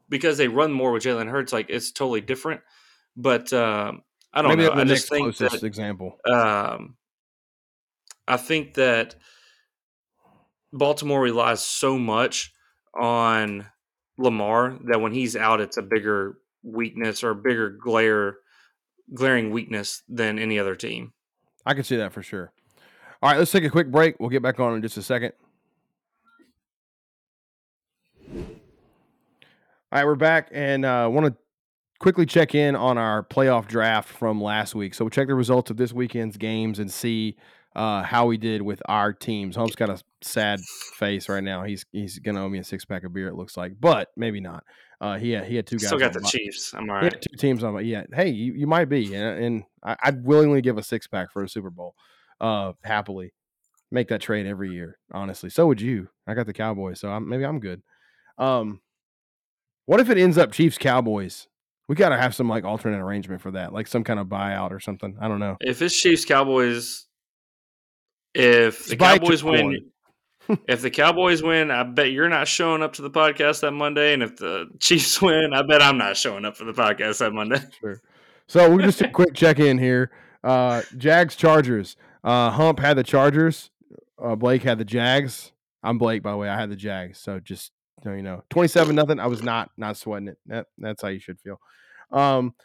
because they run more with Jalen Hurts, like it's totally different. But um, I don't Maybe know. I just think closest that example. um, I think that Baltimore relies so much on Lamar that when he's out, it's a bigger weakness or a bigger glare, glaring weakness than any other team. I can see that for sure. All right, let's take a quick break. We'll get back on in just a second. All right, we're back and uh, want to quickly check in on our playoff draft from last week. So we'll check the results of this weekend's games and see uh, how we did with our teams. Holmes got a sad face right now. He's he's gonna owe me a six pack of beer. It looks like, but maybe not. Uh, he had, he had two guys. Still got the bye. Chiefs. I'm all right. He right. had two teams on, but yeah, hey, you, you might be, and, and I, I'd willingly give a six pack for a Super Bowl, uh, happily make that trade every year. Honestly, so would you. I got the Cowboys, so I'm, maybe I'm good. Um, what if it ends up Chiefs Cowboys We got to have some like alternate arrangement for that, like some kind of buyout or something. I don't know. If it's Chiefs Cowboys, if the Spike Cowboys win, if the Cowboys win, I bet you're not showing up to the podcast that Monday. And if the Chiefs win, I bet I'm not showing up for the podcast that Monday. Sure. So we'll just a quick check in here. Uh, Jags Chargers. Uh, Hump had the Chargers. Uh, Blake had the Jags. I'm Blake, by the way. I had the Jags. So just so you know, 27 nothing. I was not not sweating it. That that's how you should feel. Um,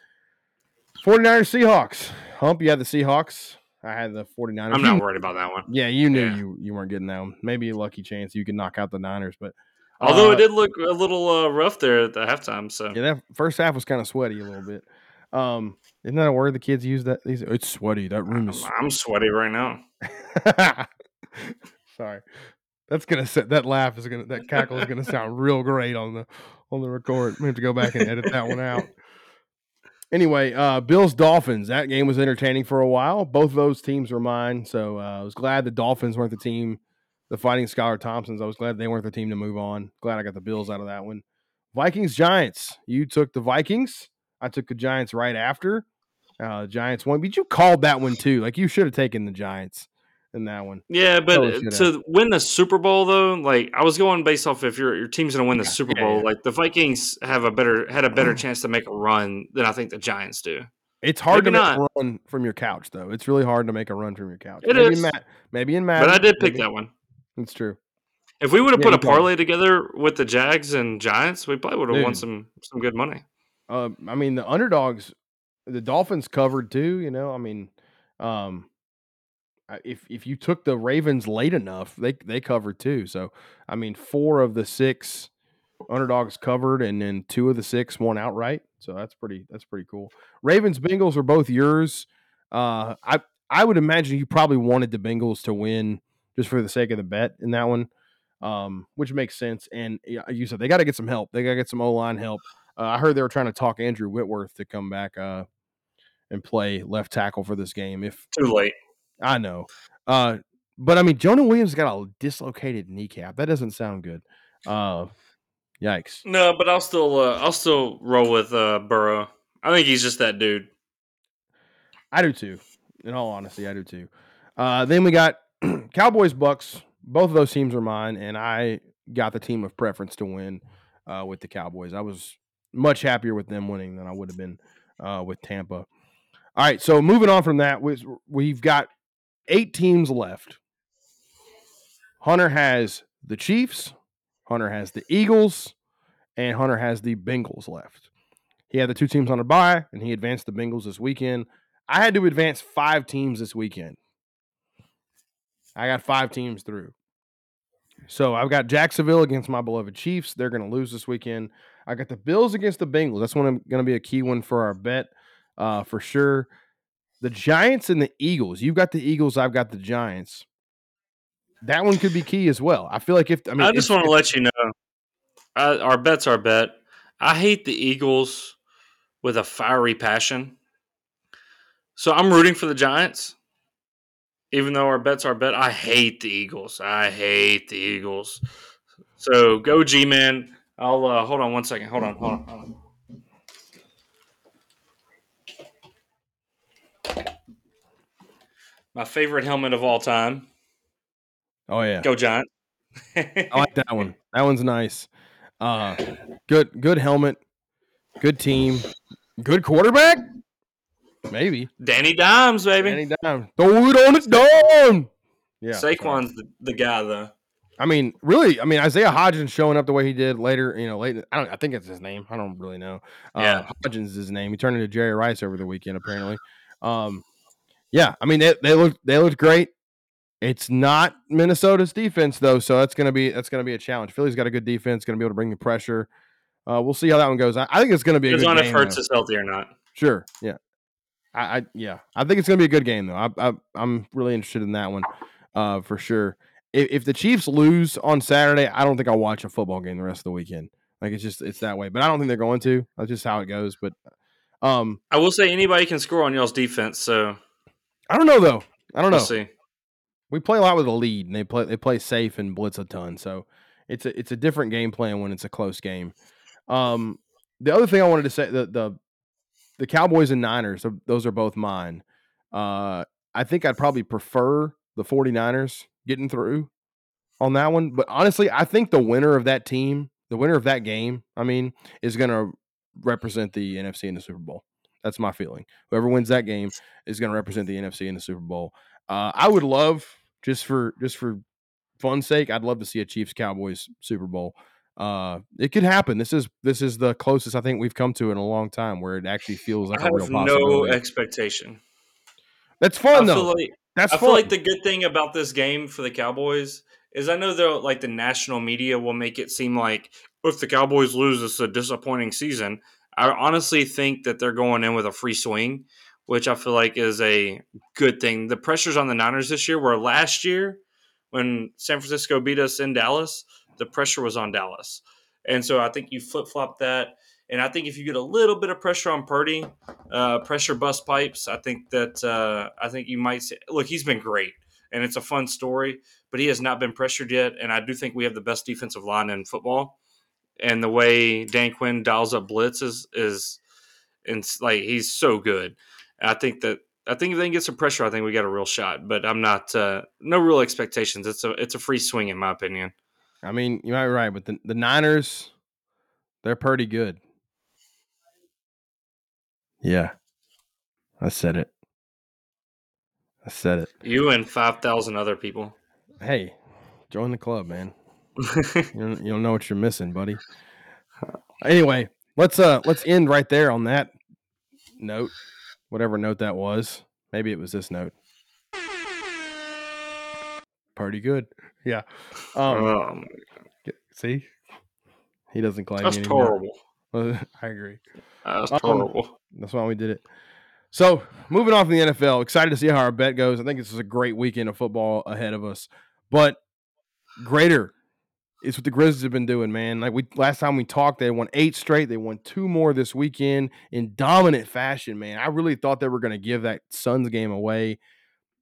49ers Seahawks. Hump, you had the Seahawks. I had the 49ers. I'm not worried about that one. Yeah, you knew Yeah. you you weren't getting that one. Maybe a lucky chance you could knock out the Niners, but Although uh, it did look a little uh, rough there at the halftime. So Yeah, that first half was kind of sweaty a little bit. Um, isn't that a word the kids use? That these it's sweaty. That room is. I'm sweaty right now. Sorry, that's gonna set that laugh is gonna that cackle is gonna sound real great on the on the record. We have to go back and edit that one out. Anyway, uh, Bills Dolphins. That game was entertaining for a while. Both of those teams were mine, so uh, I was glad the Dolphins weren't the team. The Fighting Skylar Thompsons. I was glad they weren't the team to move on. Glad I got the Bills out of that one. Vikings Giants. You took the Vikings. I took the Giants right after. Uh, Giants won, but you called that one too. Like you should have taken the Giants in that one. Yeah, but Totally to win the Super Bowl though, like I was going based off if your your team's going to win the Yeah, Super Bowl, yeah. like the Vikings have a better had a better chance to make a run than I think the Giants do. It's hard Maybe to make not. a run from your couch, though. It's really hard to make a run from your couch. It maybe is. in Matt, maybe in Matt. But I did pick that one. It's true. If we would have Yeah, put a got it. parlay together with the Jags and Giants, we probably would have won some some good money. Uh, I mean, the underdogs, the Dolphins covered too. You know, I mean, um, I- if if you took the Ravens late enough, they they covered too. So I mean, four of the six underdogs covered, and then two of the six won outright. So that's pretty that's pretty cool. Ravens Bengals are both yours. Uh, I I would imagine you probably wanted the Bengals to win just for the sake of the bet in that one, um, which makes sense. And you said they got to get some help. They got to get some O line help. Uh, I heard they were trying to talk Andrew Whitworth to come back uh, and play left tackle for this game. If Too late. I know, uh, but I mean, Jonah Williams got a dislocated kneecap. That doesn't sound good. Uh, yikes! No, but I'll still uh, I'll still roll with uh, Burrow. I think he's just that dude. I do too. In all honesty, I do too. Uh, then we got Cowboys Bucs. Both of those teams are mine, and I got the team of preference to win uh, with the Cowboys. I was much happier with them winning than I would have been uh, with Tampa. All right, so moving on from that, we- we've got eight teams left. Hunter has the Chiefs, Hunter has the Eagles, and Hunter has the Bengals left. He had the two teams on a bye, and he advanced the Bengals this weekend. I had to advance five teams this weekend. I got five teams through. So I've got Jacksonville against my beloved Chiefs. They're going to lose this weekend. I got the Bills against the Bengals. That's going to be a key one for our bet uh, for sure. The Giants and the Eagles. You've got the Eagles. I've got the Giants. That one could be key as well. I feel like if I I, just want to let you know, I, our bet's our bet. I hate the Eagles with a fiery passion, so I'm rooting for the Giants. Even though our bet's our bet, I hate the Eagles. I hate the Eagles. So go G man. I'll uh, hold on one second. Hold on. Hold on. Hold on. My favorite helmet of all time. oh yeah, Go Giants. I like that one. That one's nice. Uh, good, good helmet, good team, good quarterback. Maybe Danny Dimes, baby. Danny Dimes. Throw it on the dome. Yeah. Saquon's the, the guy, though. I mean, really. I mean, Isaiah Hodgins showing up the way he did later. You know, late. I don't. I think it's his name. I don't really know. Uh, Yeah. Hodgins is his name. He turned into Jerry Rice over the weekend, apparently. Um, yeah. I mean, they they look they looked great. It's not Minnesota's defense though, so that's gonna be that's gonna be a challenge. Philly's got a good defense, gonna be able to bring the pressure. Uh, we'll see how that one goes. I, I think it's gonna be good on if Hurts is healthy or not. Sure. Yeah. I, I yeah. I think it's gonna be a good game though. I, I I'm really interested in that one, uh, for sure. If, if the Chiefs lose on Saturday, I don't think I'll watch a football game the rest of the weekend. Like it's just it's that way. But I don't think they're going to. That's just how it goes. But um, I will say anybody can score on y'all's defense, so I don't know though. I don't know. we'll see. we play a lot with a lead, and they play they play safe and blitz a ton. So it's a it's a different game plan when it's a close game. Um, the other thing I wanted to say the the the Cowboys and Niners, those are both mine. Uh, I think I'd probably prefer the 49ers getting through on that one. But honestly, I think the winner of that team, the winner of that game, I mean, is going to represent the NFC in the Super Bowl. That's my feeling. Whoever wins that game is going to represent the NFC in the Super Bowl. Uh, I would love just for just for fun's sake, I'd love to see a Chiefs Cowboys Super Bowl. Uh, it could happen. This is this is the closest I think we've come to in a long time where it actually feels like I a real possibility. no expectation. That's fun I though. like That's I fun. feel like the good thing about this game for the Cowboys is I know they're like the national media will make it seem like if the Cowboys lose, it's a disappointing season. I honestly think that they're going in with a free swing, which I feel like is a good thing. The pressures on the Niners this year were last year when San Francisco beat us in Dallas, the pressure was on Dallas. And so I think you flip flop that. And I think if you get a little bit of pressure on Purdy, uh, pressure bust pipes, I think that uh, I think you might say, look, he's been great, and it's a fun story, but he has not been pressured yet. And I do think we have the best defensive line in football. And the way Dan Quinn dials up blitz is is, and like he's so good. I think that I think if they can get some pressure, I think we got a real shot. But I'm not uh, no real expectations. It's a it's a free swing in my opinion. I mean, you might be right, but the, the Niners, they're pretty good. Yeah. I said it. I said it. You and five thousand other people. Hey, join the club, man. You don't, you don't know what you're missing, buddy. Anyway, let's uh let's end right there on that note. Whatever note that was. Maybe it was this note. Pretty good. Yeah. Um um, see? He doesn't claim that's horrible. I agree. That's Um, horrible. That's why we did it. So moving on from the NFL, excited to see how our bet goes. I think this is a great weekend of football ahead of us. But greater is what the Grizzlies have been doing, man. Like we last time we talked, they won eight straight. They won two more this weekend in dominant fashion, man. I really thought they were going to give that Suns game away.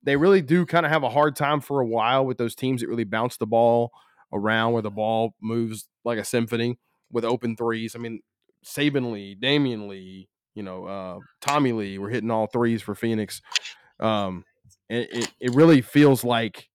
They really do kind of have a hard time for a while with those teams that really bounce the ball around where the ball moves like a symphony with open threes. I mean, Saben Lee, Damion Lee, you know, uh, Tommy Lee were hitting all threes for Phoenix. Um, it, it really feels like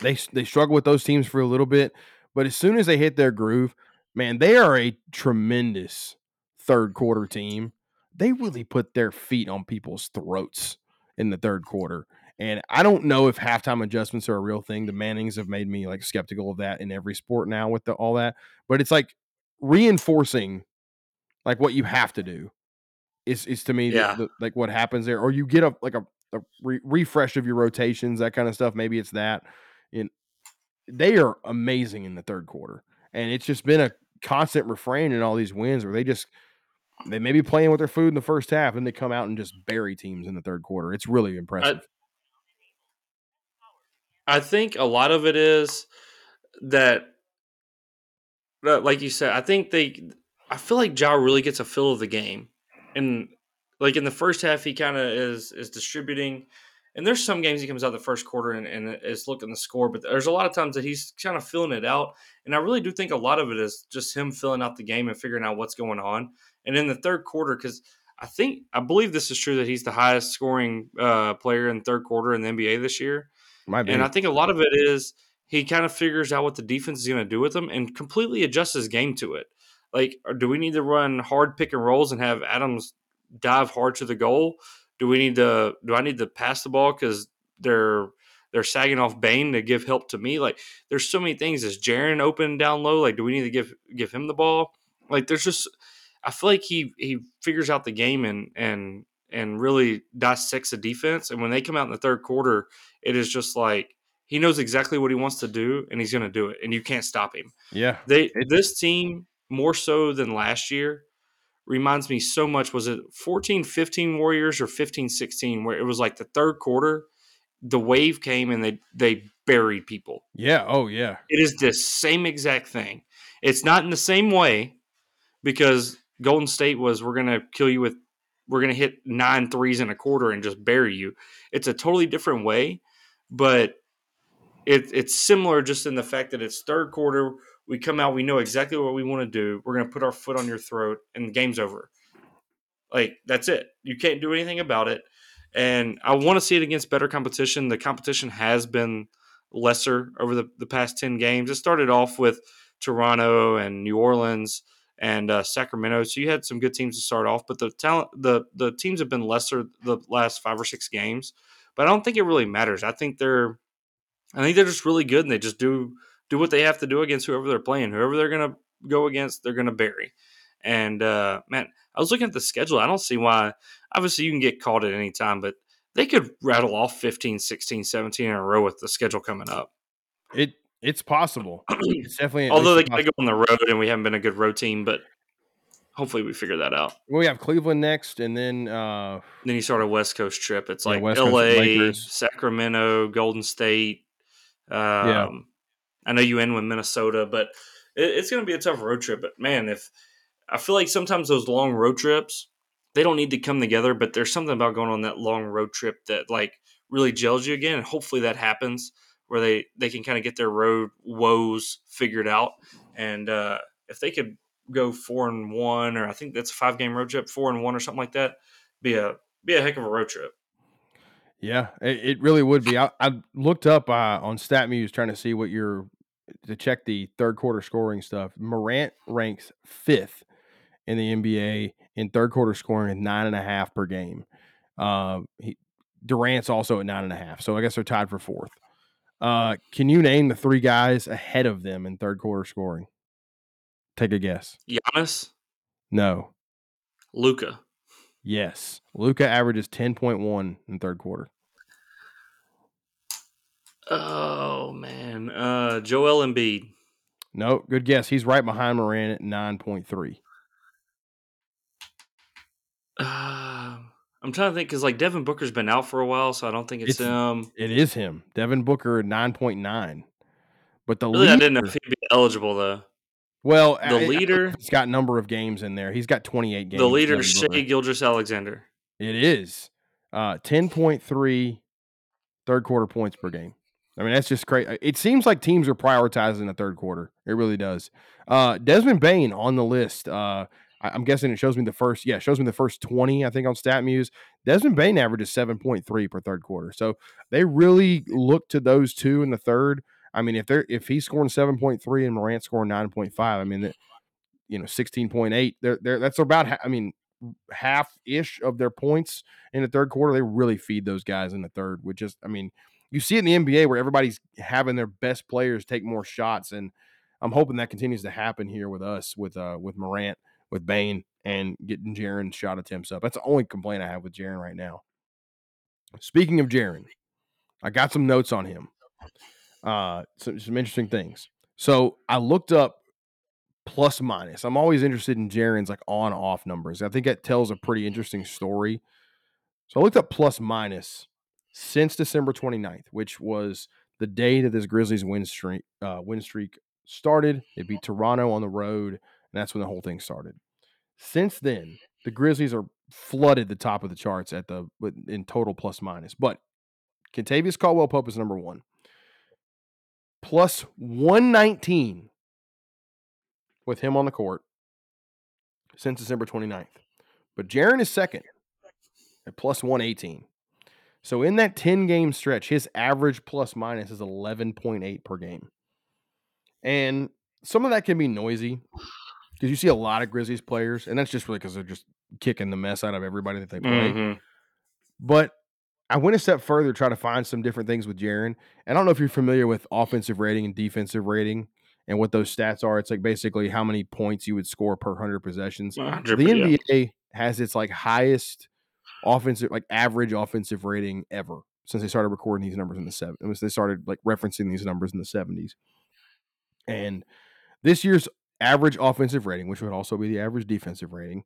they they struggle with those teams for a little bit, but as soon as they hit their groove, man, they are a tremendous third quarter team. They really put their feet on people's throats in the third quarter. And I don't know if halftime adjustments are a real thing. The Mannings have made me like skeptical of that in every sport now with the, all that. But it's like reinforcing like what you have to do is is to me the- the, like what happens there. Or you get a like a, a re- refresh of your rotations, that kind of stuff. Maybe it's that. They are amazing in the third quarter, and it's just been a constant refrain in all these wins where they just they may be playing with their food in the first half, and they come out and just bury teams in the third quarter. It's really impressive. I think a lot of it is that, that, like you said, I think they, I feel like Ja really gets a feel of the game, and like in the first half, he kind of is is distributing. And there's some games he comes out the first quarter and, and is looking the score, but there's a lot of times that he's kind of filling it out. And I really do think a lot of it is just him filling out the game and figuring out what's going on. And in the third quarter, because I think I believe this is true that he's the highest scoring uh, player in third quarter in the NBA this year. Might be. And I think a lot of it is he kind of figures out what the defense is going to do with him and completely adjusts his game to it. Like, do we need to run hard pick and rolls and have Adams dive hard to the goal? Do we need to? Do I need to pass the ball because they're they're sagging off Bane to give help to me? Like, there's so many things. Is Jaren open down low? Like, do we need to give give him the ball? Like, there's just I feel like he he figures out the game and and and really dissects the defense. And when they come out in the third quarter, it is just like he knows exactly what he wants to do and he's going to do it, and you can't stop him. yeah, They this team more so than last year reminds me so much was it 14 15 Warriors or 15 16 where it was like the third quarter the wave came and they they buried people. yeah, oh yeah, It is the same exact thing. It's not in the same way because Golden State was we're going to kill you with we're going to hit nine threes in a quarter and just bury you. It's a totally different way, but it, it's similar just in the fact that it's third quarter. We come out, we know exactly what we want to do. We're going to put our foot on your throat, and the game's over. Like that's it. You can't do anything about it. And I want to see it against better competition. The competition has been lesser over the, the past 10 games. It started off with Toronto and New Orleans and uh, Sacramento. So you had some good teams to start off, but the talent, the the teams have been lesser the last five or six games. But I don't think it really matters. I think they're, I think they're just really good, and they just do do what they have to do against whoever they're playing. Whoever they're gonna go against, they're gonna bury. And uh, man, I was looking at the schedule. I don't see why. Obviously, you can get called at any time, but they could rattle off 15, 16, 17 in a row with the schedule coming up. It it's possible. It's definitely although they got to go on the road, and we haven't been a good road team, but hopefully we figure that out. We have Cleveland next, and then uh, then you start a West Coast trip. It's yeah, like L.A., Sacramento, Golden State. Um, yeah, I know you end with Minnesota, but it, it's going to be a tough road trip. But man, if I feel like sometimes those long road trips they don't need to come together, but there's something about going on that long road trip that like really gels you again, and hopefully that happens where they they can kind of get their road woes figured out. And uh, if they could go four and one, or I think that's a five game road trip, four and one or something like that, be a be a heck of a road trip. Yeah, it, really would be. I, I looked up uh, on StatMuse trying to see what your to check the third quarter scoring stuff. Morant ranks fifth in the NBA in third quarter scoring at nine and a half per game. Uh, he, Durant's also at nine and a half, so I guess they're tied for fourth. Uh, can you name the three guys ahead of them in third quarter scoring? Take a guess. Giannis. No. Luka. Yes, Luka averages ten point one in third quarter. Oh man, uh, Joel Embiid. No, good guess. He's right behind Morant at nine point three. Uh, I'm trying to think because like Devin Booker's been out for a while, so I don't think it's, it's him. It is him, Devin Booker, nine point nine. But the really, leader, I didn't know if he'd be eligible though. Well, the I, leader, I, he's got number of games in there. He's got 28 games. The leader, Shai Gilgeous-Alexander. It is uh, 10.3 third quarter points per game. I mean, that's just crazy. It seems like teams are prioritizing the third quarter. It really does. Uh, Desmond Bane on the list. Uh, I, am guessing it shows me the first, yeah, shows me the first 20, I think, on StatMuse. Desmond Bane averages 7.3 per third quarter. So they really look to those two in the third. I mean, if they're if he's scoring 7.3 and Morant scoring 9.5, I mean, that, you know, 16.8, they're, they're that's about, I mean, half ish of their points in the third quarter. They really feed those guys in the third, which is, I mean, you see it in the NBA where everybody's having their best players take more shots. And I'm hoping that continues to happen here with us, with, uh, with Morant with Bane, and getting Jaren shot attempts up. That's the only complaint I have with Jaren right now. Speaking of Jaren, I got some notes on him. Uh, some, some interesting things. So I looked up plus minus. I'm always interested in Jaren's like on off numbers. I think that tells a pretty interesting story. So I looked up plus minus since December 29th, which was the day that this Grizzlies win streak uh, win streak started. They beat Toronto on the road, and that's when the whole thing started. Since then, the Grizzlies are flooded the top of the charts at the in total plus minus. But Kentavious Caldwell Pope is number one. Plus 119 with him on the court since December 29th. But Jaren is second at plus 118. So in that 10 game stretch, his average plus minus is 11.8 per game. And some of that can be noisy because you see a lot of Grizzlies players, and that's just really because they're just kicking the mess out of everybody that they play. Mm-hmm. But I went a step further, try to find some different things with Jaren. And I don't know if you're familiar with offensive rating and defensive rating and what those stats are. It's like basically how many points you would score per hundred possessions. 100, the NBA yeah. has its like highest offensive, like average offensive rating ever since they started recording these numbers in the seven. They started like referencing these numbers in the seventies. And this year's average offensive rating, which would also be the average defensive rating,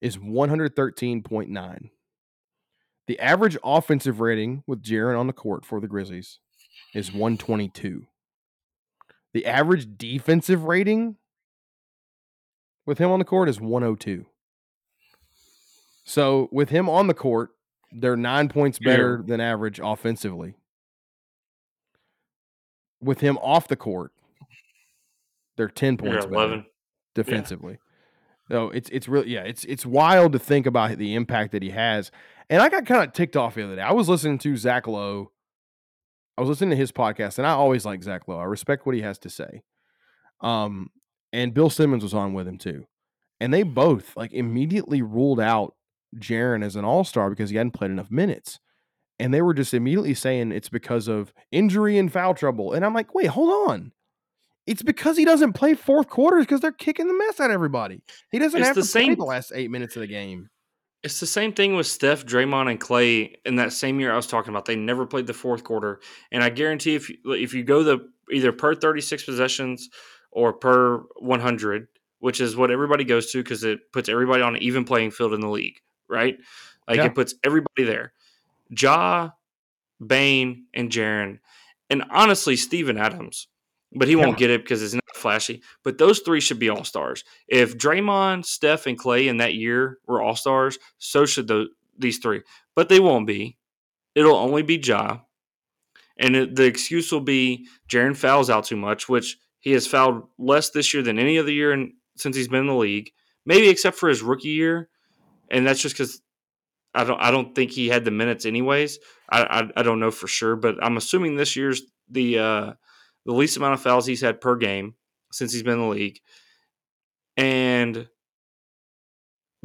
is 113.9. The average offensive rating with Jaren on the court for the Grizzlies is 122. The average defensive rating with him on the court is 102. So with him on the court, they're nine points better yeah. than average offensively. With him off the court, they're 10 points better defensively. So it's it's really yeah, it's it's wild to think about the impact that he has. And I got kind of ticked off the other day. I was listening to Zach Lowe. I was listening to his podcast, and I always like Zach Lowe. I respect what he has to say. Um, and Bill Simmons was on with him too. And they both like immediately ruled out Jaren as an all-star because he hadn't played enough minutes. And they were just immediately saying it's because of injury and foul trouble. And I'm like, wait, hold on. It's because he doesn't play fourth quarters because they're kicking the mess out of everybody. He doesn't It's have the to play the last eight minutes of the game. It's the same thing with Steph, Draymond, and Clay in that same year I was talking about. They never played the fourth quarter, and I guarantee if you, if you go the either per thirty six possessions or per one hundred, which is what everybody goes to because it puts everybody on an even playing field in the league, right? Like Yeah. it puts everybody there. Ja, Bane, and Jaren, and honestly, Steven Adams, but he won't get it because it's not flashy. But those three should be all stars. If Draymond, Steph, and Clay in that year were all stars, so should those these three. But they won't be. It'll only be Ja. And it, the excuse will be Jaren fouls out too much, which he has fouled less this year than any other year in, since he's been in the league. Maybe except for his rookie year, and that's just because I don't I don't think he had the minutes anyways. I, I I don't know for sure, but I'm assuming this year's the uh, the least amount of fouls he's had per game since he's been in the league, and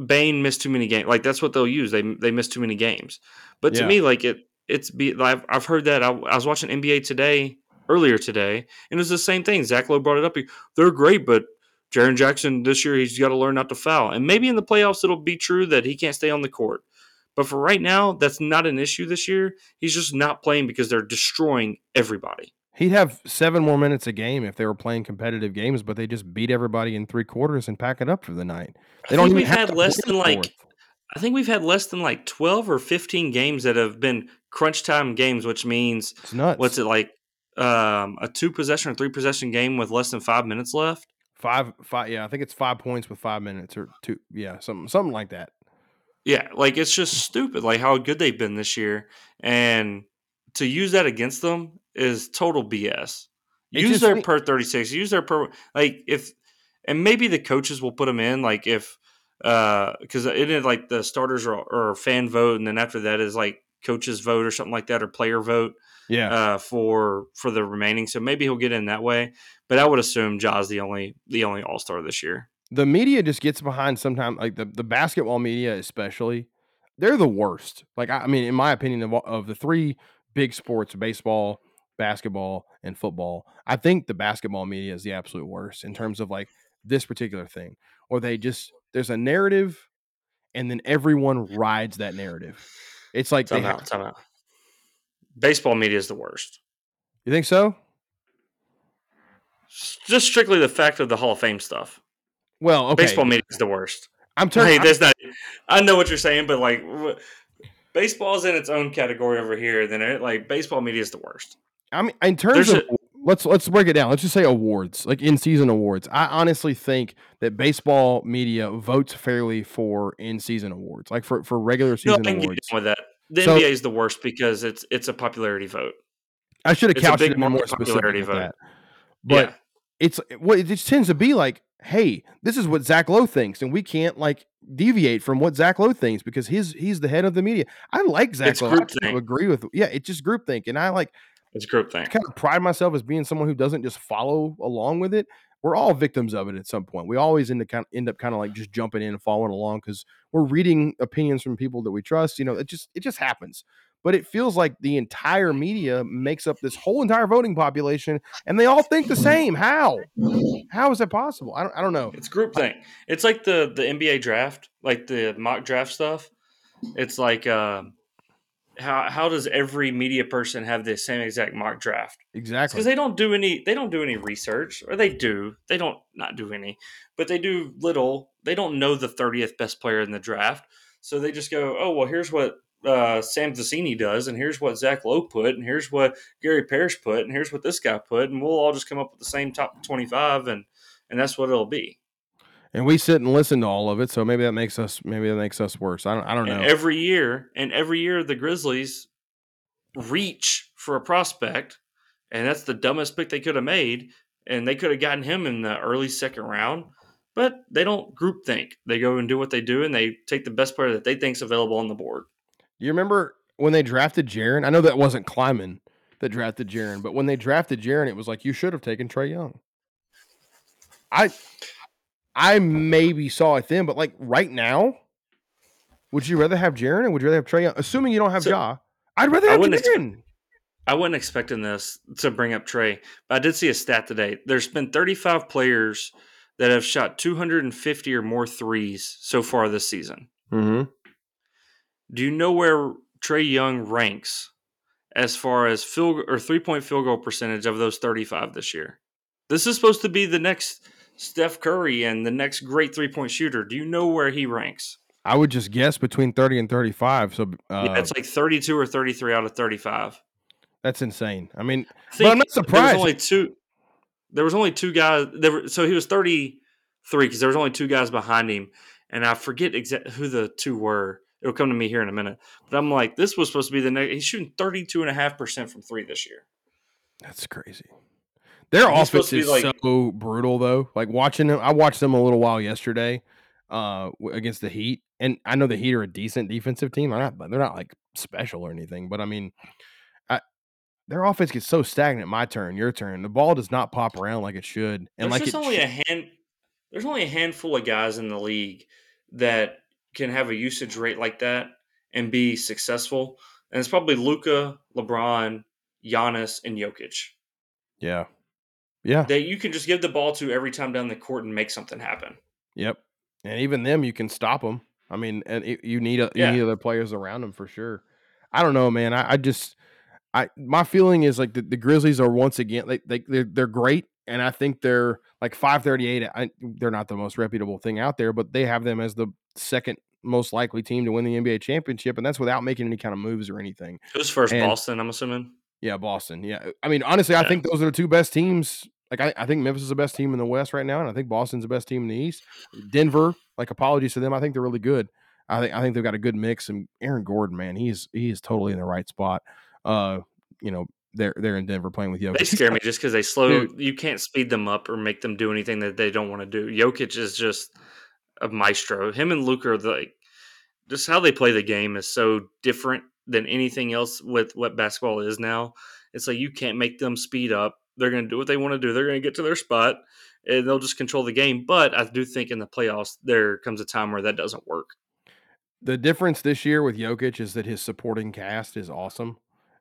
Bane missed too many games. Like that's what they'll use. They they missed too many games. But to Yeah. me, like it it's be I've, I've heard that. I, I was watching NBA today earlier today, and it was the same thing. Zach Lowe brought it up. They're great, but Jaren Jackson this year he's got to learn not to foul. And maybe in the playoffs it'll be true that he can't stay on the court. But for right now, that's not an issue this year. He's just not playing because they're destroying everybody. He'd have seven more minutes a game if they were playing competitive games, but they just beat everybody in three quarters and pack it up for the night. They I don't even we've had less than like fourth. I think we've had less than like 12 or 15 games that have been crunch time games, which means It's nuts. what's it like um, a two possession or three possession game with less than five minutes left? Five, five. Yeah, I think it's five points with five minutes or two. Yeah, something, something like that. Yeah, like it's just stupid, like how good they've been this year, and to use that against them is total BS. It Use their per thirty six. Use their per like if, and maybe the coaches will put them in like if, uh, because it is like the starters are, or fan vote, and then after that is like coaches vote or something like that or player vote Yeah, uh, for for the remaining. So maybe he'll get in that way, but I would assume Ja's the only the only All Star this year. the media just gets behind sometimes like the, the basketball media especially they're the worst like i I mean in my opinion of, of the three big sports baseball basketball and football i think the basketball media is the absolute worst in terms of like this particular thing or they just there's a narrative and then everyone rides that narrative it's like Time have, out, time out. Baseball media is the worst. you think so Just strictly the fact of the Hall of Fame stuff. well okay Baseball media is the worst. i'm turning Hey, that's not. I know what you're saying, but like, wh- baseball's in its own category over here. Then it like baseball media is the worst. I mean, in terms There's of let's let's break it down. Let's just say awards, like in season awards. I honestly think that baseball media votes fairly for in season awards, like for for regular No, I season get awards. with that. The So- NBA is the worst because it's it's a popularity vote. I should have couched it more market specific popularity vote. that, but yeah, it's what it just tends to be like. Hey, this is what Zach Lowe thinks, and we can't like deviate from what Zach Lowe thinks because he's he's the head of the media. I like Zach It's Lowe. I kind groupthink. of agree with yeah, it's just groupthink, and I like it's a group thing. I kind of pride myself as being someone who doesn't just follow along with it. We're all victims of it at some point. We always end up kind of, end up kind of like just jumping in and following along because we're reading opinions from people that we trust. You know, it just it just happens. But it feels like the entire media makes up this whole entire voting population, and they all think the same. How? How is that possible? I don't. I don't know. It's group thing. It's like the the NBA draft, like the mock draft stuff. It's like um, how how does every media person have the same exact mock draft? Exactly. because they don't do any they don't do any research or they do they don't not do any but they do little they don't know the 30th best player in the draft so they just go oh well here's what uh, Sam Vecenie does and here's what Zach Lowe put and here's what Gary Parrish put and here's what this guy put and we'll all just come up with the same top 25 and and that's what it'll be and we sit and listen to all of it, so maybe that makes us maybe that makes us worse. I don't. I don't know. and every year and every year the Grizzlies reach for a prospect and that's the dumbest pick they could have made and they could have gotten him in the early second round but they don't group think. They go and do what they do, and they take the best player that they think's available on the board. You remember when they drafted Jaren? I know that wasn't Kleiman that drafted Jaren, but when they drafted Jaren, it was like you should have taken Trae Young. I I maybe saw it then, but like right now, would you rather have Jaren or would you rather have Trae? Young? Assuming you don't have so, Ja, I'd rather have Jaren. Expect, I wasn't expecting this to bring up Trae, but I did see a stat today. There's been 35 players that have shot 250 or more threes so far this season. Mm-hmm. Do you know where Trae Young ranks as far as field or three point field goal percentage of those 35 this year? This is supposed to be the next Steph Curry and the next great three point shooter. Do you know where he ranks? I would just guess between 30 and 35. So uh, yeah, it's like 32 or 33 out of 35. That's insane. I mean, I but I'm not surprised. There was only two. There was only two guys. There were, so he was 33 because there was only two guys behind him, and I forget exactly who the two were. It'll come to me here in a minute. But I'm like, this was supposed to be the next. He's shooting 32 and a half percent from three this year. That's crazy. Their offense is like, so brutal, though. Like watching them, I watched them a little while yesterday uh, against the Heat, and I know the Heat are a decent defensive team. They're not, they're not like special or anything, but I mean, their offense gets so stagnant. My turn, your turn. The ball does not pop around like it should, and there's like only a hand. There's only a handful of guys in the league that can have a usage rate like that and be successful, and it's probably Luka, LeBron, Giannis, and Jokic. Yeah, yeah. That you can just give the ball to every time down the court and make something happen. Yep, and even them, you can stop them. I mean, and it, you need a, you need other players around them for sure. I don't know, man. I, I just I my feeling is like the, the Grizzlies are once again they, they they're, they're great and I think they're like 538 they're not the most reputable thing out there but they have them as the second most likely team to win the NBA championship and that's without making any kind of moves or anything. Who's first and, Boston I'm assuming. Yeah, Boston. Yeah. I mean honestly yeah. I think those are the two best teams like I, I think Memphis is the best team in the West right now and I think Boston's the best team in the East. Denver like apologies to them I think they're really good. I think I think they've got a good mix and Aaron Gordon man he's he's totally in the right spot uh, you know, they're they're in Denver playing with Jokic. They scare me just because they slow. Dude. You can't speed them up or make them do anything that they don't want to do. Jokic is just a maestro. Him and Luka are like just how they play the game is so different than anything else with what basketball is now. It's like you can't make them speed up. They're going to do what they want to do. They're going to get to their spot and they'll just control the game. But I do think in the playoffs there comes a time where that doesn't work. The difference this year with Jokic is that his supporting cast is awesome.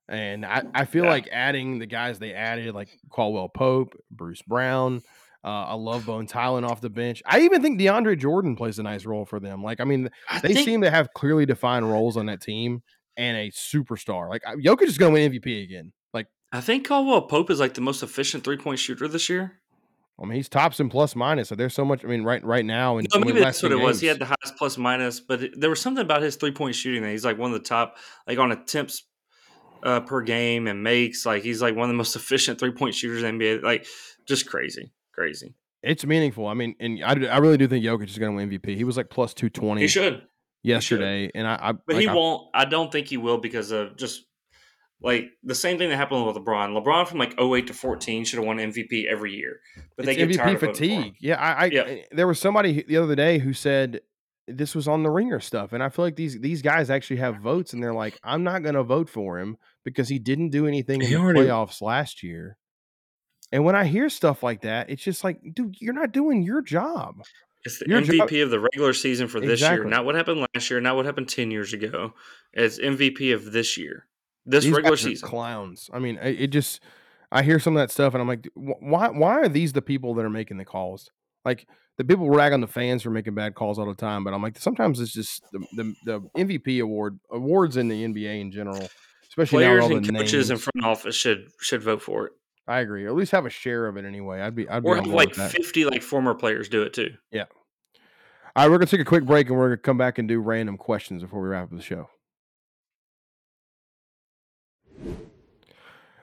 And I, I feel yeah. like adding the guys they added, like Caldwell Pope, Bruce Brown, uh, I love Bones Hyland off the bench. I even think DeAndre Jordan plays a nice role for them. Like, I mean, I they think, seem to have clearly defined roles on that team and a superstar. Like, Jokic is going to win MVP again. I think Caldwell Pope is like the most efficient three point shooter this year. I mean, he's tops in plus minus. So there's so much. I mean, right right now. And no, maybe that's what it games. was. He had the highest plus minus, but it, there was something about his three point shooting that he's like one of the top, like on attempts uh, per game and makes. Like he's like one of the most efficient three point shooters in the NBA. Like just crazy, crazy. It's meaningful. I mean, and I, I really do think Jokic is going to win MVP. He was like plus two twenty. He should yesterday, he should. and I, I but like, he I, won't. I don't think he will because of just like the same thing that happened with LeBron. LeBron from like 08 to 14 should have won MVP every year. But they get MVP fatigue. Yeah, I, I yeah. Eh, there was somebody the other day who said this was on the ringer stuff and i feel like these these guys actually have votes and they're like i'm not going to vote for him because he didn't do anything in he the already... playoffs last year and when i hear stuff like that it's just like dude you're not doing your job it's the your mvp job... of the regular season for this exactly. year not what happened last year not what happened 10 years ago it's mvp of this year this these regular season clowns i mean it, it just i hear some of that stuff and i'm like why why are these the people that are making the calls like the people rag on the fans for making bad calls all the time, but I'm like sometimes it's just the the, the MVP award awards in the NBA in general, especially players and coaches names. in front office should should vote for it. I agree. Or at least have a share of it anyway. I'd be I'd or be like fifty like former players do it too. Yeah. All right, we're gonna take a quick break and we're gonna come back and do random questions before we wrap up the show.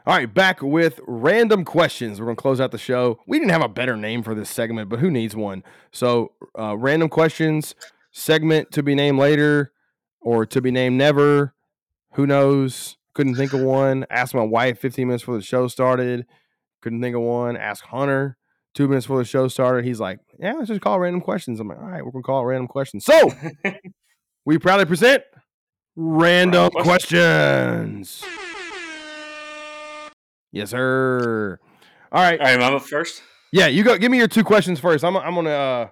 All right, back with random questions. We're going to close out the show. We didn't have a better name for this segment, but who needs one? So, uh, random questions, segment to be named later or to be named never. Who knows? Couldn't think of one. Asked my wife 15 minutes before the show started. Couldn't think of one. Ask Hunter. Two minutes before the show started, he's like, "Yeah, let's just call random questions." I'm like, "All right, we're gonna call it random questions." So we proudly present random Random questions. Yes, sir. All right, All right, I'm up first. yeah, you go. Give me your two questions first. I'm I'm gonna uh,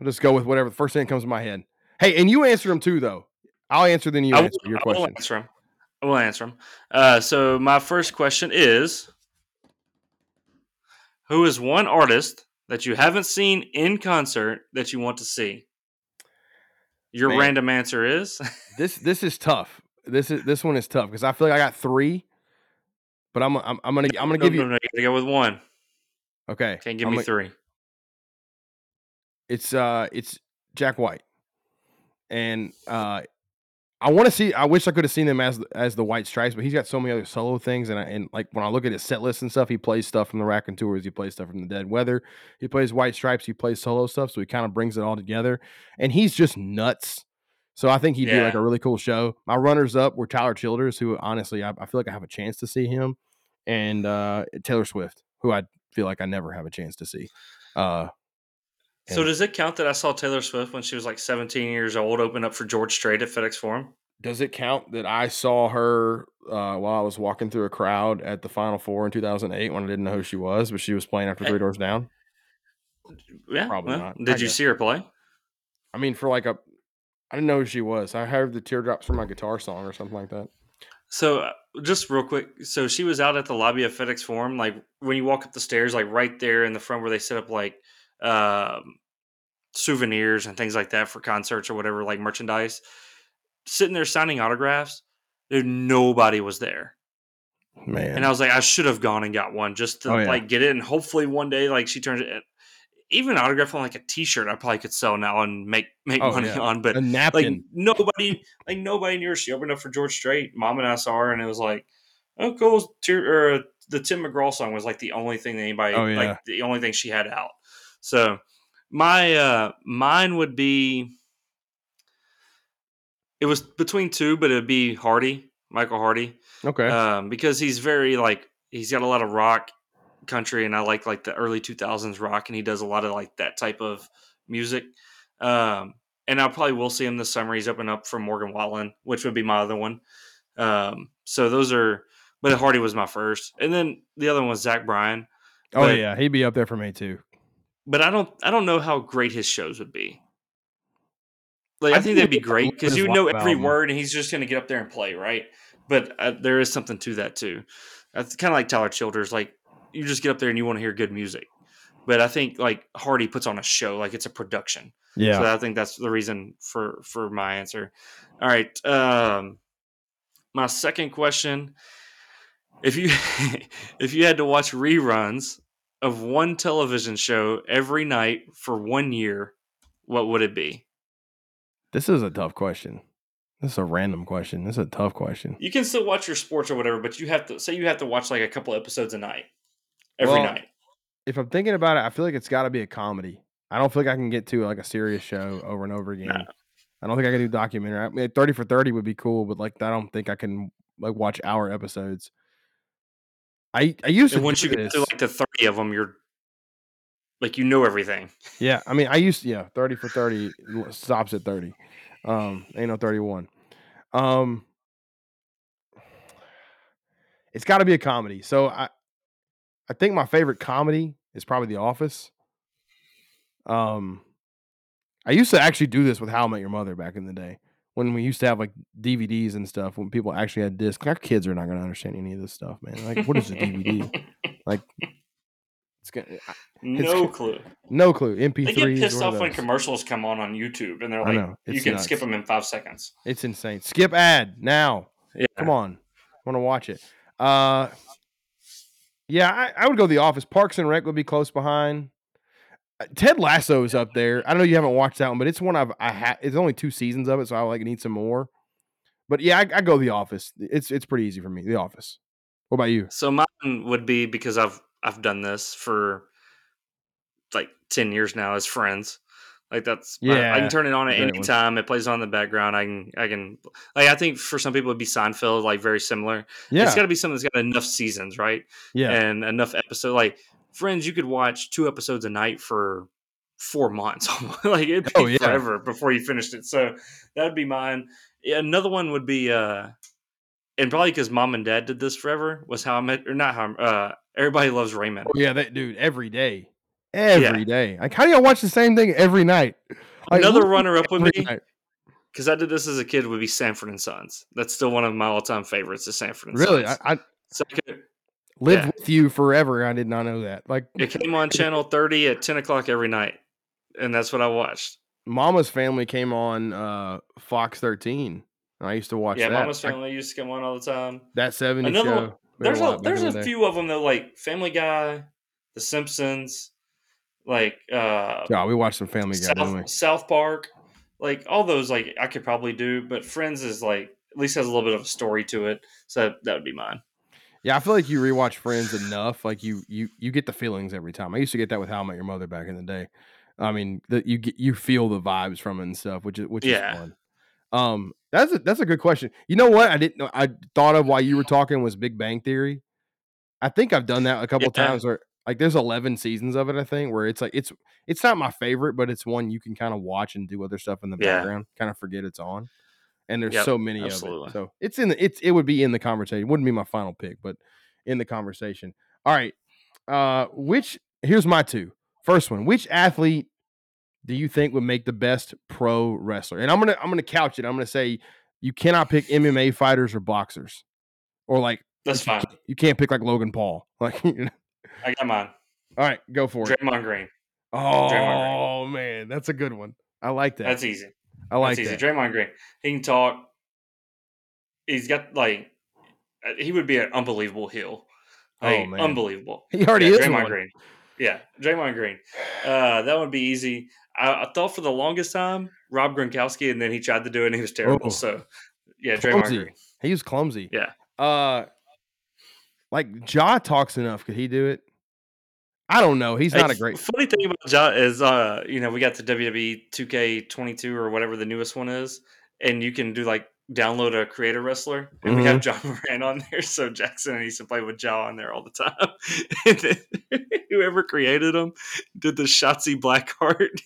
I'll just go with whatever the first thing that comes to my head. Hey, and you answer them too, though. I'll answer then you will, answer your I will question. answer them. I will answer them. Uh, so my first question is: Who is one artist that you haven't seen in concert that you want to see? Your Man. random answer is This this is tough. This is this one is tough because I feel like I got three, but I'm I'm, I'm gonna I'm gonna No, give no, you no, you gotta go with one. okay. Can't give I'm me gonna- three. It's uh it's Jack White, and uh I want to see. I wish I could have seen him as as the White Stripes, but he's got so many other solo things, and I, and like when I look at his set list and stuff, he plays stuff from the Raconteurs, he plays stuff from the Dead Weather, he plays White Stripes, he plays solo stuff, so he kind of brings it all together, and he's just nuts. So I think he'd be like a really cool show. My runners up were Tyler Childers, who honestly I, I feel like I have a chance to see him, and uh Taylor Swift, who I feel like I never have a chance to see. Uh So does it count that I saw Taylor Swift when she was like 17 years old open up for George Strait at FedEx Forum? Does it count that I saw her uh, while I was walking through a crowd at the Final Four in 2008 when I didn't know who she was, but she was playing after Three Doors Down? Yeah. Probably well, not. I Did you guess. see her play? I mean, for like a, I didn't know who she was. I heard the teardrops from my guitar song or something like that. So uh, just real quick, so she was out at the lobby of FedEx Forum, like when you walk up the stairs, like right there in the front where they set up like um, souvenirs and things like that for concerts or whatever, like merchandise. Sitting there signing autographs, dude, nobody was there, Man, and I was like, I should have gone and got one just to Oh, yeah. like get it, and hopefully one day like she turns it. Even autograph on like a T-shirt, I probably could sell now and make make Oh, money yeah. on. But a like nobody like nobody knew her. She opened up for George Strait. Mom and I saw her, and it was like, oh, cool. Or, uh, the Tim McGraw song was like the only thing that anybody, Oh, yeah. like the only thing she had out. So my uh mine would be. It was between two, but it'd be Hardy, Michael Hardy, okay. um, because he's very like he's got a lot of rock country, and I like like the early two thousands rock, and he does a lot of like that type of music. Um, and I probably will see him this summer. He's opening up for Morgan Wallen, which would be my other one. Um, so those are, but Hardy was my first, and then the other one was Zach Bryan. oh but- yeah, he'd be up there for me too. But I don't, I don't know how great his shows would be. Like I I, think that'd be great because you know every word, and he's just going to get up there and play, right? But uh, there is something to that too. That's kind of like Tyler Childers. Like you just get up there and you want to hear good music. But I think like Hardy puts on a show, like it's a production. Yeah. So I think that's the reason for for my answer. All right. Um my second question. If you if you had to watch reruns of one television show every night for one year, what would it be? this is a tough question. This is a random question. This is a tough question. You can still watch your sports or whatever, but you have to say you have to watch like a couple episodes a night. Every Well, night. If I'm thinking about it, I feel like it's got to be a comedy. I don't feel like I can get to like a serious show over and over again. No. I don't think I can do documentary. I mean, 30 for 30 would be cool, but like I don't think I can like watch hour episodes. I I used to once you get this. to like the 30 of them, you're like you know everything. Yeah, I mean, I used to, yeah, thirty for thirty stops at thirty. Um, ain't no thirty-one. Um, it's got to be a comedy. So I, I think my favorite comedy is probably The Office. Um, I used to actually do this with How I Met Your Mother back in the day when we used to have like DVDs and stuff. When people actually had discs, our kids are not going to understand any of this stuff, man. Like, what is a DVD? like, it's gonna no clue. no clue. MP3s. They get pissed off when commercials come on on YouTube, and they're like, know, "You can nuts. skip them in five seconds." It's insane. Skip ad now. Yeah, Come on. want to watch it. Uh Yeah, I, I would go The Office. Parks and Rec would be close behind. Uh, Ted Lasso is up there. I know you haven't watched that one, but it's one I've I ha- it's only two seasons of it, so I like need some more. But yeah, I, I go The Office. It's it's pretty easy for me. The Office. What about you? So mine would be because I've I've done this for like ten years now as friends. Like that's I- I, can turn it on at any one. time. It plays on in the background. I can I can like I think for some people it'd be Seinfeld, like very similar. Yeah, It's got to be something that's got enough seasons, right? yeah, And enough episode. Like Friends, you could watch two episodes a night for four months. like it'd be Oh, yeah. forever before you finished it. So that would be mine. Yeah, another one would be, uh, and probably because mom and dad did this forever was how I met, or not how. Uh, everybody loves Raymond. Oh, yeah, that dude every day, every day. Like, how do y'all watch the same thing every night? Like, Another runner up with me because I did this as a kid would be Sanford and Sons. That's still one of my all time favorites. Is Sanford and Really, Sons. I, I Second, lived Yeah. with you forever. I did not know that. Like, it came on channel thirty at ten o'clock every night, and that's what I watched. Mama's Family came on uh, Fox 13. I used to watch yeah, that. Mama's I- Family used to come on all the time. that 70 Another show. one- There's a there's a the few of them though, like Family Guy, The Simpsons, like uh, Yeah, we watched some Family Guy. South, South Park, like all those. Like I could probably do, but Friends is like at least has a little bit of a story to it, so that would be mine. Yeah, I feel like you rewatch Friends enough, like you you you get the feelings every time. I used to get that with How I Met Your Mother back in the day. I mean, that you get you feel the vibes from it and stuff, which is which Yeah. is fun. Um, that's a that's a good question. You know what? I didn't know. I thought of while you were talking was Big Bang Theory. I think I've done that a couple Yeah. times. Where like there's 11 seasons of it. I think where it's like it's it's not my favorite, but it's one you can kind of watch and do other stuff in the Yeah. background. Kind of forget it's on. And there's Yep, so many absolutely. of it. So it's in the it's it would be in the conversation. Wouldn't be my final pick, but in the conversation. All right. Uh which here's my two. First one. Which athlete do you think would make the best pro wrestler? And I'm gonna I'm gonna couch it. I'm gonna say you cannot pick MMA fighters or boxers. Or like That's fine. you can't pick like Logan Paul. Like you know. I got mine. all right, go for it. Draymond Green. Oh man, that's a good one. I like that. That's easy. I like That's easy. that. Draymond Green. He can talk. He's got like uh, he would be an unbelievable heel. Oh, man. unbelievable. He already yeah, is Draymond one. Green. Yeah, Draymond Green. Uh, that would be easy. I, I thought for the longest time Rob Gronkowski, and then he tried to do it, and he was terrible. Oh. So, yeah, Draymond Clumsy. Green. He was clumsy. Yeah. Uh like Ja talks enough. Could he do it? I don't know. He's not a great Funny thing about Ja is, uh, you know, we got the WWE 2K22 or whatever the newest one is, and you can do like download a creator wrestler, and we Mm-hmm. have Ja Morant on there. So Jackson used to play with Ja on there all the time. and then whoever created him did the Shotzi Blackheart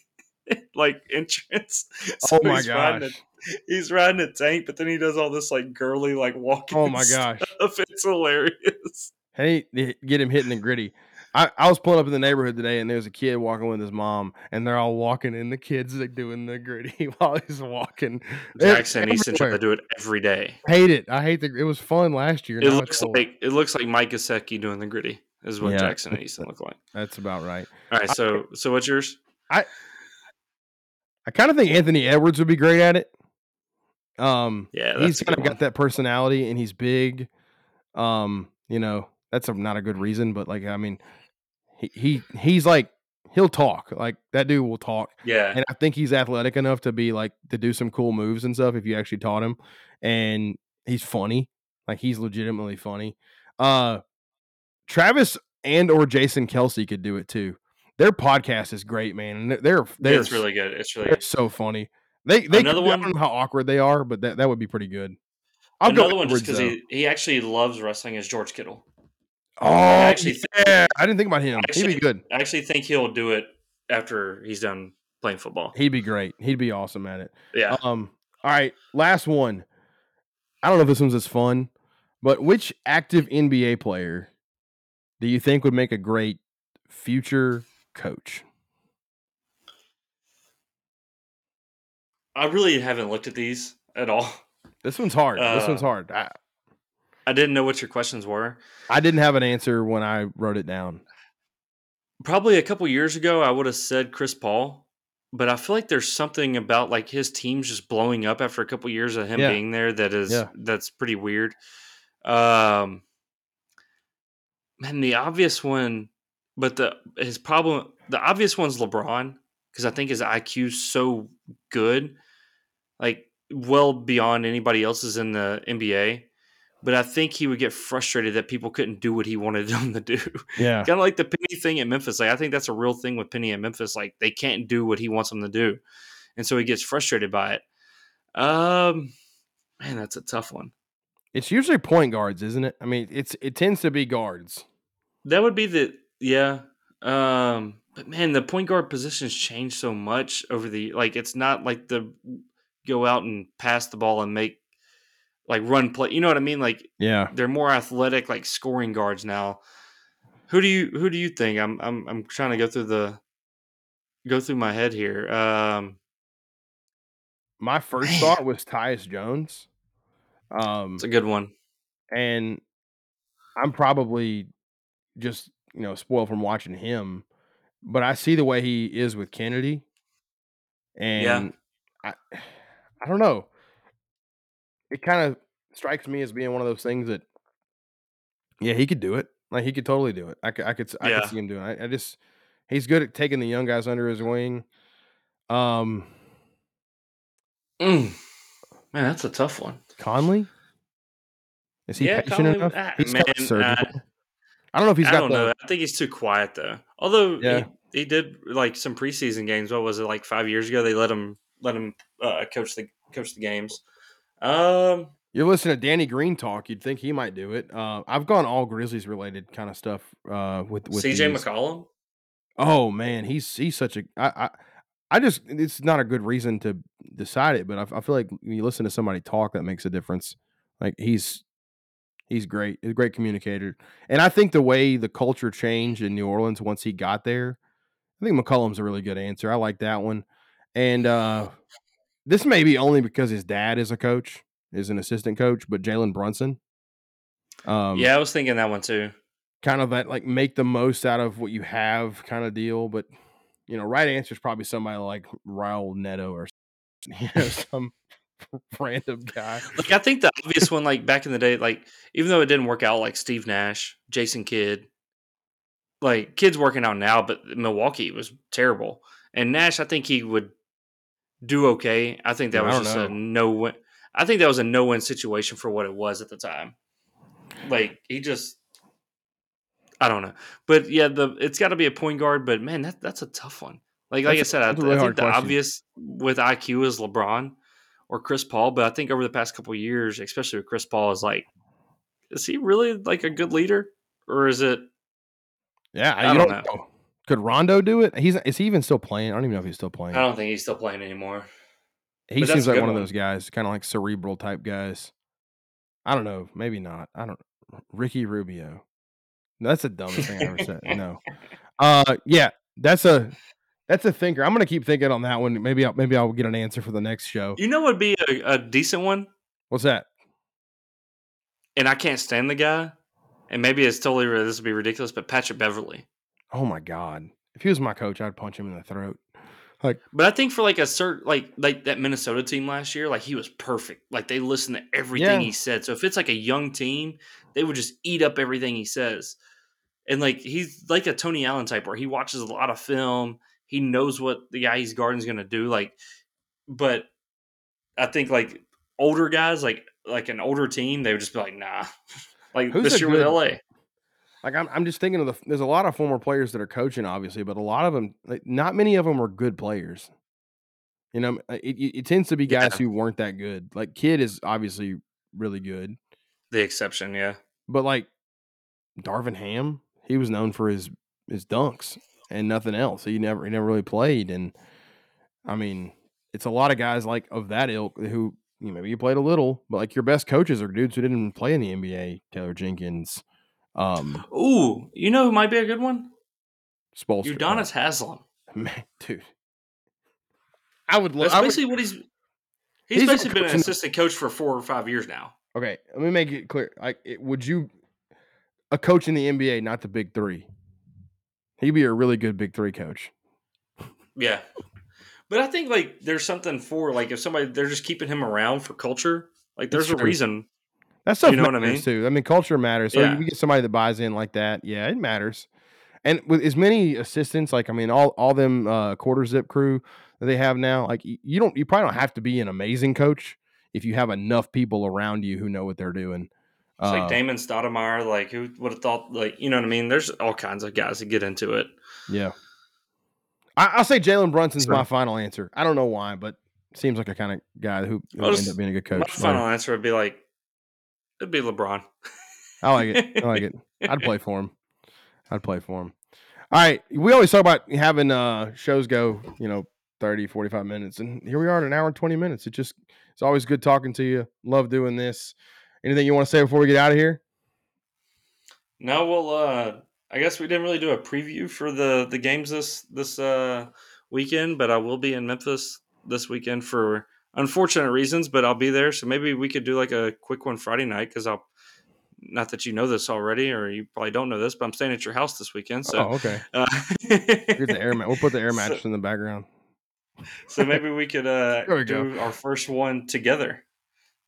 like entrance. So Oh my he's riding gosh. a- he's riding a tank, but then he does all this like girly like walking. Oh my gosh. stuff. It's hilarious. Hey, get him hitting the gritty. I, I was pulling up in the neighborhood today and there's a kid walking with his mom and they're all walking and the kids like doing the gritty while he's walking. Jackson Easton try to do it every day. Hate it. I hate the it was fun last year. It looks like it looks like Mike Gesicki doing the gritty is what Yeah. Jackson and Easton look like. that's about right. All right, so so what's yours? I I kind of think Anthony Edwards would be great at it. Um, Yeah, he's kind of got that personality and he's big. Um, you know, that's a, not a good reason, but like, I mean, he, he he's like he'll talk like that dude will talk, Yeah, and I think he's athletic enough to be like to do some cool moves and stuff if you actually taught him, and he's funny, like he's legitimately funny. Uh, Travis and or Jason Kelce could do it too. Their podcast is great, man, and they're they're, it's really good. It's really good. so funny. They they Another could, I one- don't know how awkward they are, but that, that would be pretty good. I'll Another one just because he, he actually loves wrestling is George Kittle. Oh, actually think- yeah, I didn't think about him. He'd Actually- be good. I actually think he'll do it after he's done playing football. He'd be great. He'd be awesome at it. Yeah, Um. All right, last one. I don't know if this one's as fun, but which active NBA player do you think would make a great future coach? I really haven't looked at these at all. This one's hard. this one's Uh, hard. I, I didn't know what your questions were. I didn't have an answer when I wrote it down. Probably a couple years ago, I would have said Chris Paul, but I feel like there's something about like his team's just blowing up after a couple years of him Yeah. being there that is Yeah. that's pretty weird. Um, man, the obvious one, but the his problem, the obvious one's LeBron because I think his IQ's so good, like well beyond anybody else's in the NBA. But I think he would get frustrated that people couldn't do what he wanted them to do Yeah. kind of like the Penny thing at Memphis. Like I think that's a real thing with Penny at Memphis. Like they can't do what he wants them to do, and so he gets frustrated by it. Um, man, that's a tough one. It's usually point guards, isn't it? I mean, it's it tends to be guards. That would be the yeah. Um, but man, the point guard position's changed so much over the like. It's not like the go out and pass the ball and make like run play. You know what I mean? Like Yeah. they're more athletic, like scoring guards now. Who do you who do you think? I'm I'm I'm trying to go through the go through my head here. Um, My first Man. thought was Tyus Jones. Um, it's a good one. and I'm probably just you know spoiled from watching him, but I see the way he is with Kennedy, and I I don't know. It kind of strikes me as being one of those things that yeah he could do it like he could totally do it. I could I could I Yeah. could see him doing it. I, I just he's good at taking the young guys under his wing. Um, Mm. Man, that's a tough one. Conley is he Yeah, patient Conley- enough? ah, He's man, uh, I don't know if he's I don't the know. I think he's too quiet though. Although Yeah. he, he did like some preseason games. What was it like five years ago? They let him let him uh, coach the coach the games. Um, You're listening to Danny Green talk. You'd think he might do it. Uh, I've gone all Grizzlies related kind of stuff uh, with with CJ these. McCollum. Oh man, he's he's such a. I, I I just it's not a good reason to decide it, but I, I feel like when you listen to somebody talk, that makes a difference. Like he's he's great. He's a great communicator, and I think the way the culture changed in New Orleans once he got there, I think McCollum's a really good answer. I like that one, and uh, this may be only because his dad is a coach, is an assistant coach, but Jalen Brunson. Um, yeah, I was thinking that one too. kind of that like make the most out of what you have kind of deal. But you know, right answer is probably somebody like Raul Neto or you know some random guy. Like I think the obvious one, like back in the day, like even though it didn't work out, like Steve Nash, Jason Kidd, like Kidd's working out now, but Milwaukee was terrible. And Nash, I think he would do okay. I think that I was just know. a no win. I think that was a no win situation for what it was at the time. Like he just, I don't know, but yeah, the it's got to be a point guard. But man, that that's a tough one. Like like That's I said, I, really I think the question. obvious with IQ is LeBron or Chris Paul. But I think over the past couple of years, especially with Chris Paul, is like, is he really like a good leader, or is it? Yeah, I you don't don't know. Could Rondo do it? He's is he even still playing? I don't even know if he's still playing. I don't think he's still playing anymore. He seems like good one of those guys, kind of like cerebral type guys. I don't know, maybe not. I don't. Ricky Rubio. That's the dumbest thing I ever said. No. Uh, yeah, that's a that's a thinker. I'm gonna keep thinking on that one. Maybe I'll, maybe I'll get an answer for the next show. You know, what would be a, a decent one, What's that? and I can't stand the guy. And maybe it's totally this would be ridiculous, but Patrick Beverley. Oh my god! If he was my coach, I'd punch him in the throat. Like, But I think for like a certain like like that Minnesota team last year, like he was perfect. Like they listened to everything Yeah. he said. So if it's like a young team, they would just eat up everything he says. And like he's like a Tony Allen type where he watches a lot of film. He knows what the guy he's guarding is gonna do. Like, but I think like older guys, like like an older team, they would just be like, nah. like Who's this year with LA. Like I'm I'm just thinking of the. There's a lot of former players that are coaching, obviously, but a lot of them, like, not many of them are good players. You know, it, it, it tends to be guys Yeah. who weren't that good. Like Kidd is obviously really good, The exception, yeah. but like Darvin Ham, he was known for his his dunks and nothing else. He never he never really played, and I mean, it's a lot of guys like of that ilk who you know, maybe you played a little, but like your best coaches are dudes who didn't even play in the NBA. Taylor Jenkins, um, Ooh, you know who might be a good one? Spoelstra. Udonis Haslem. Man, dude. I would love. That's basically what he's. He's, He's been basically been an assistant coach for four or five years now. okay, let me make it clear. Like, it, would you a coach in the NBA, not the Big Three? He'd be a really good Big Three coach. Yeah, but I think like there's something for like if somebody they're just keeping him around for culture. Like That's there's a true. reason. That stuff You know what I mean? too. I mean, culture matters. So Yeah. you get somebody that buys in like that. Yeah, it matters. And with as many assistants, like I mean, all all them uh, quarter zip crew that they have now, like you don't, you probably don't have to be an amazing coach if you have enough people around you who know what they're doing. It's Uh, like Damon Stoudemire. Like who would have thought? Like you know what I mean? There's all kinds of guys that get into it. Yeah. I, I'll say Jalen Brunson's Sure. my final answer. I don't know why, but seems like a kind of guy who I'll end up being a good coach. My final answer would be like, it'd be LeBron. I like it. I like it. I'd play for him. I'd play for him. All right. We always talk about having uh, shows go, you know, 30, 45 minutes. And here we are at an hour and 20 minutes. It just, it's always good talking to you. Love doing this. Anything you want to say before we get out of here? No, well, uh, I guess we didn't really do a preview for the the games this this uh, weekend, but I will be in Memphis this weekend for unfortunate reasons, but I'll be there. So maybe we could do like a quick one Friday night because I'll. Not that you know this already, or you probably don't know this, but I'm staying at your house this weekend. So, oh, okay. uh, Get the air mat. We'll put the air So- mattress in the background. so maybe we could uh, we do our first one together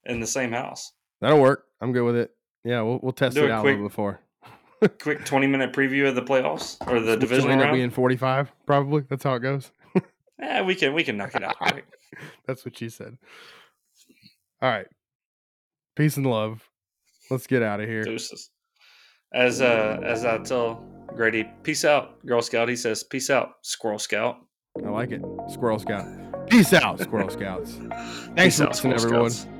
in the same house. That'll work. I'm good with it. Yeah, we'll, we'll test Do it out quick a before. Quick 20 minute preview of the playoffs or the division end up round. being 45, probably. That's how it goes. yeah, we can we can knock it out quick. That's what she said. All right. Peace and love. Let's get out of here. Deuces. As uh as I tell Grady, peace out, Girl Scout. He says, peace out, Squirrel Scout. I like it. Squirrel Scout. Peace out, Squirrel Scouts. Thanks Peace for out, listening, everyone. Scouts.